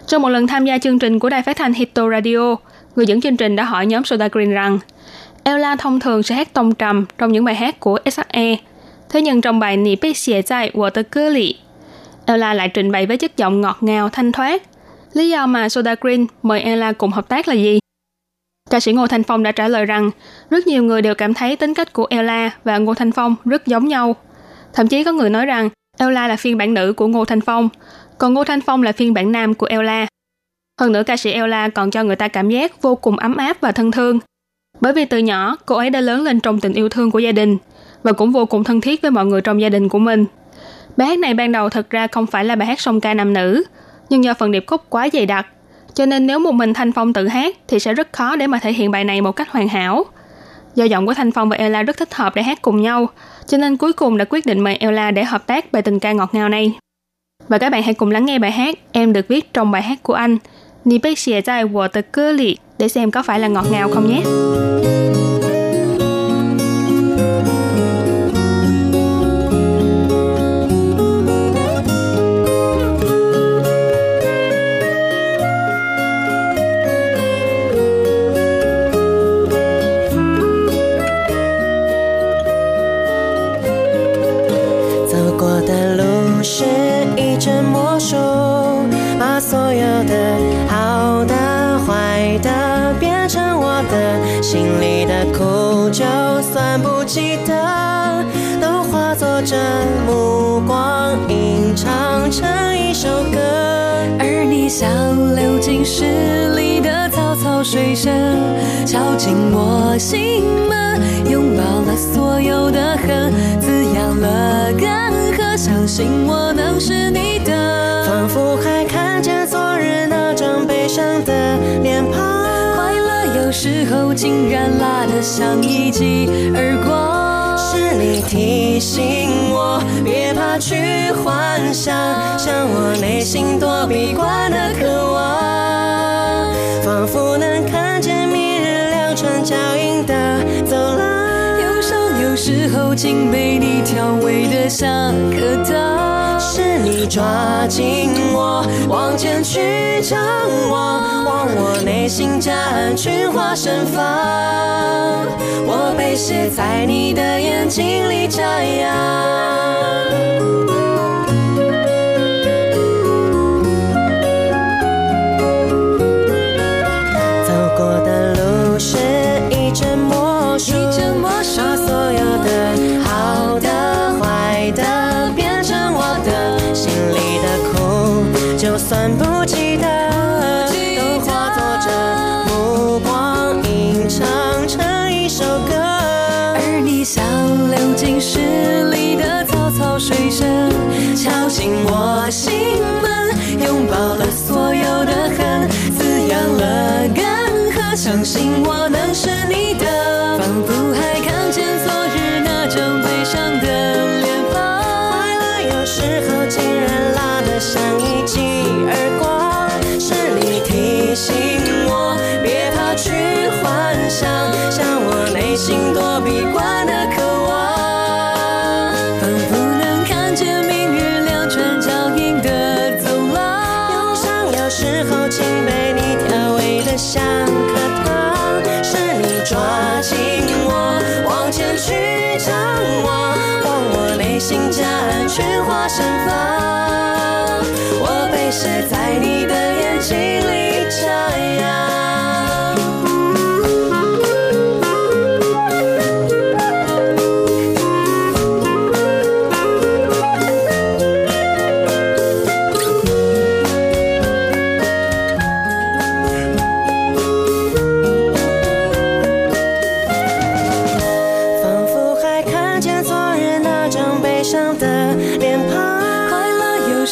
Trong một lần tham gia chương trình của đài phát thanh Hito Radio, người dẫn chương trình đã hỏi nhóm Soda Green rằng Ella thông thường sẽ hát tông trầm trong những bài hát của SHE. Thế nhưng trong bài Nì Bị Xie Zai Wo De Cơ Lì, Ella lại trình bày với chất giọng ngọt ngào, thanh thoát. Lý do mà Soda Green mời Ella cùng hợp tác là gì? Ca sĩ Ngô Thanh Phong đã trả lời rằng rất nhiều người đều cảm thấy tính cách của Ella và Ngô Thanh Phong rất giống nhau. Thậm chí có người nói rằng Ella là phiên bản nữ của Ngô Thanh Phong, còn Ngô Thanh Phong là phiên bản nam của Ella. Hơn nữa ca sĩ Ella còn cho người ta cảm giác vô cùng ấm áp và thân thương. Bởi vì từ nhỏ, cô ấy đã lớn lên trong tình yêu thương của gia đình và cũng vô cùng thân thiết với mọi người trong gia đình của mình. Bài hát này ban đầu thật ra không phải là bài hát song ca nam nữ nhưng do phần điệp khúc quá dày đặc, cho nên nếu một mình Thanh Phong tự hát thì sẽ rất khó để mà thể hiện bài này một cách hoàn hảo. Do giọng của Thanh Phong và Ella rất thích hợp để hát cùng nhau, cho nên cuối cùng đã quyết định mời Ella để hợp tác bài tình ca ngọt ngào này. Và các bạn hãy cùng lắng nghe bài hát Em được viết trong bài hát của anh. Ni bị xìa Zai wo de cơ li để xem có phải là ngọt ngào không nhé. 记得，都化作这目光，吟唱成一首歌。而你像流进诗里的草草水声，敲进我心门，拥抱了所有的恨，滋养了干涸，相信我能是你的。仿佛还看见口竟然辣得像一记耳光。是你提醒我，别怕去幻想，像我内心躲避惯的渴望，仿佛能看候竟被你调味的像颗糖。是你抓紧我，往前去张望，望我内心夹岸群花盛放，我被写在你的眼睛里张扬。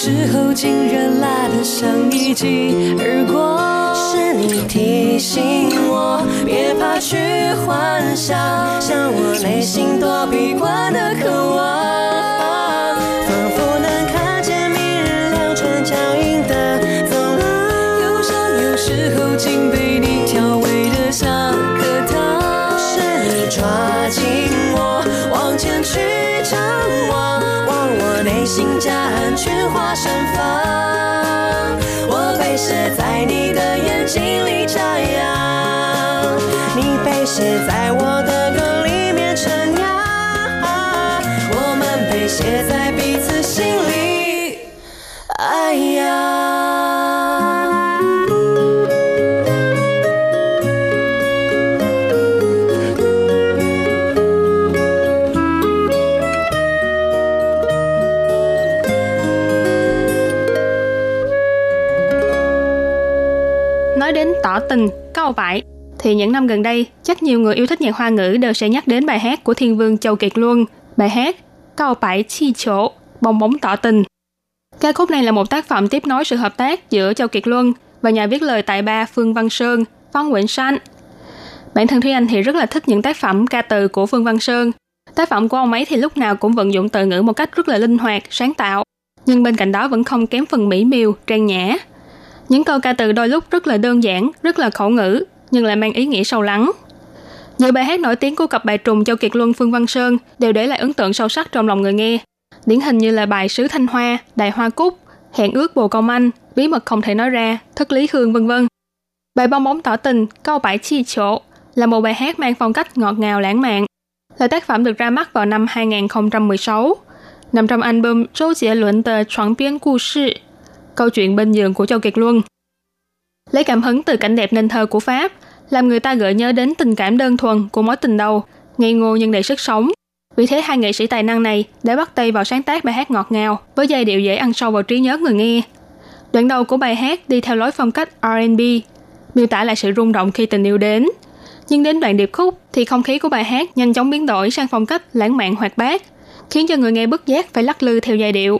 时候竟然辣得像一记耳光。是你提醒我，别怕去幻想，像我内心躲避惯的渴望。在我的歌里面陈扬，我们被写在彼此心里，哎呀。 Nói đến tỏ tình, câu bãi, thì những năm gần đây, chắc nhiều người yêu thích nhạc hoa ngữ đều sẽ nhắc đến bài hát của thiên vương Châu Kiệt Luân, bài hát cao bảy chi chỗ, bong bóng tỏ tình. Ca khúc này là một tác phẩm tiếp nối sự hợp tác giữa Châu Kiệt Luân và nhà viết lời tại ba Phương Văn Sơn, Văn Nguyễn Sanh. Bản thân Thúy Anh thì rất là thích những tác phẩm ca từ của Phương Văn Sơn. Tác phẩm của ông ấy thì lúc nào cũng vận dụng từ ngữ một cách rất là linh hoạt, sáng tạo. Nhưng bên cạnh đó vẫn không kém phần mỹ miều, trang nhã. Những câu ca từ đôi lúc rất là đơn giản, rất là khẩu ngữ, nhưng lại mang ý nghĩa sâu lắng. Nhiều bài hát nổi tiếng của cặp bài trùng Châu Kiệt Luân Phương Văn Sơn đều để lại ấn tượng sâu sắc trong lòng người nghe. Điển hình như là bài Sứ Thanh Hoa, Đại Hoa Cúc, Hẹn ước bồ công anh, Bí mật không thể nói ra, Thất lý hương vân vân. Bài bong bóng tỏ tình, Câu bãi chi chỗ là một bài hát mang phong cách ngọt ngào lãng mạn. Là tác phẩm được ra mắt vào năm 2016, nằm trong album Châu Jie Luận tờ Choáng Biên Cụ Sự, câu chuyện bên giường của Châu Kiệt Luân. Lấy cảm hứng từ cảnh đẹp nên thơ của Pháp, làm người ta gợi nhớ đến tình cảm đơn thuần của mối tình đầu, ngây ngô nhưng đầy sức sống. Vì thế hai nghệ sĩ tài năng này đã bắt tay vào sáng tác bài hát ngọt ngào với giai điệu dễ ăn sâu vào trí nhớ người nghe. Đoạn đầu của bài hát đi theo lối phong cách R&B, miêu tả lại sự rung động khi tình yêu đến. Nhưng đến đoạn điệp khúc thì không khí của bài hát nhanh chóng biến đổi sang phong cách lãng mạn hoạt bát, khiến cho người nghe bất giác phải lắc lư theo giai điệu.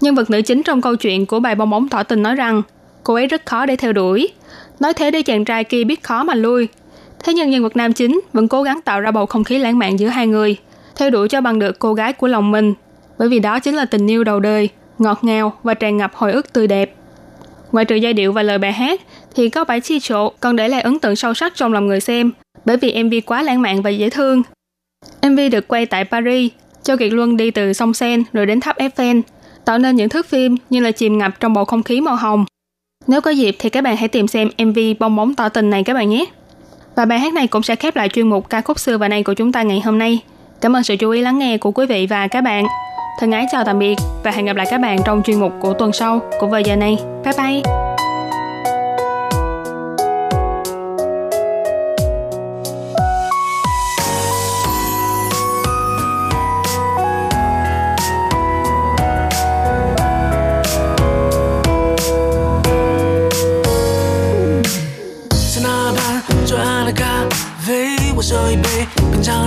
Nhân vật nữ chính trong câu chuyện của bài bong bóng tỏ tình nói rằng cô ấy rất khó để theo đuổi, Nói thế để chàng trai kia biết khó mà lui. Thế nhưng nhân vật nam chính vẫn cố gắng tạo ra bầu không khí lãng mạn giữa hai người, theo đuổi cho bằng được cô gái của lòng mình, bởi vì đó chính là tình yêu đầu đời, ngọt ngào và tràn ngập hồi ức tươi đẹp. Ngoài trừ giai điệu và lời bài hát, thì có bài chi chỗ còn để lại ấn tượng sâu sắc trong lòng người xem, bởi vì MV quá lãng mạn và dễ thương. MV được quay tại Paris, Châu Kiệt Luân đi từ sông Sen rồi đến tháp Eiffel, tạo nên những thước phim như là chìm ngập trong bầu không khí màu hồng nếu có dịp thì các bạn hãy tìm xem MV bong bóng tỏ tình này các bạn nhé. Và bài hát này cũng sẽ khép lại chuyên mục ca khúc xưa và nay của chúng ta ngày hôm nay. Cảm ơn sự chú ý lắng nghe của quý vị và các bạn. Thân ái chào tạm biệt và hẹn gặp lại các bạn trong chuyên mục của tuần sau cũng vào giờ này. Bye bye!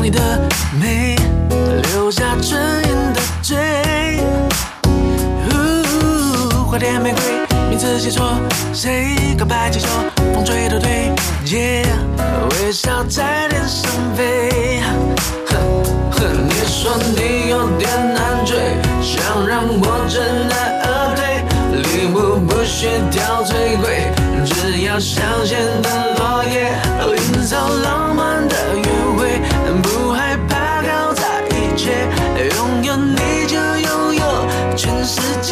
你的美，留下唇印的嘴。花店玫瑰，名字写错，谁告白气球，风吹都对。微笑在天上飞。哼哼，你说你有点难追，想让我知难而退，礼物不需挑最贵，只要香榭的落叶，营造浪漫的 used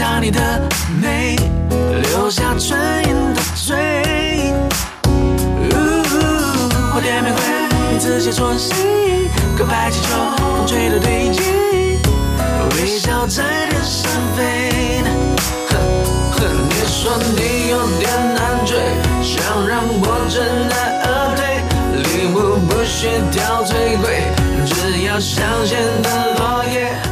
的。你的美，留下唇印的嘴。花店玫瑰，名字写错心，告白气球，风吹的对劲，微笑在天上飞。哼哼，你说你有点难追，想让我知难而退，礼物不需挑最贵，只要香榭的落叶。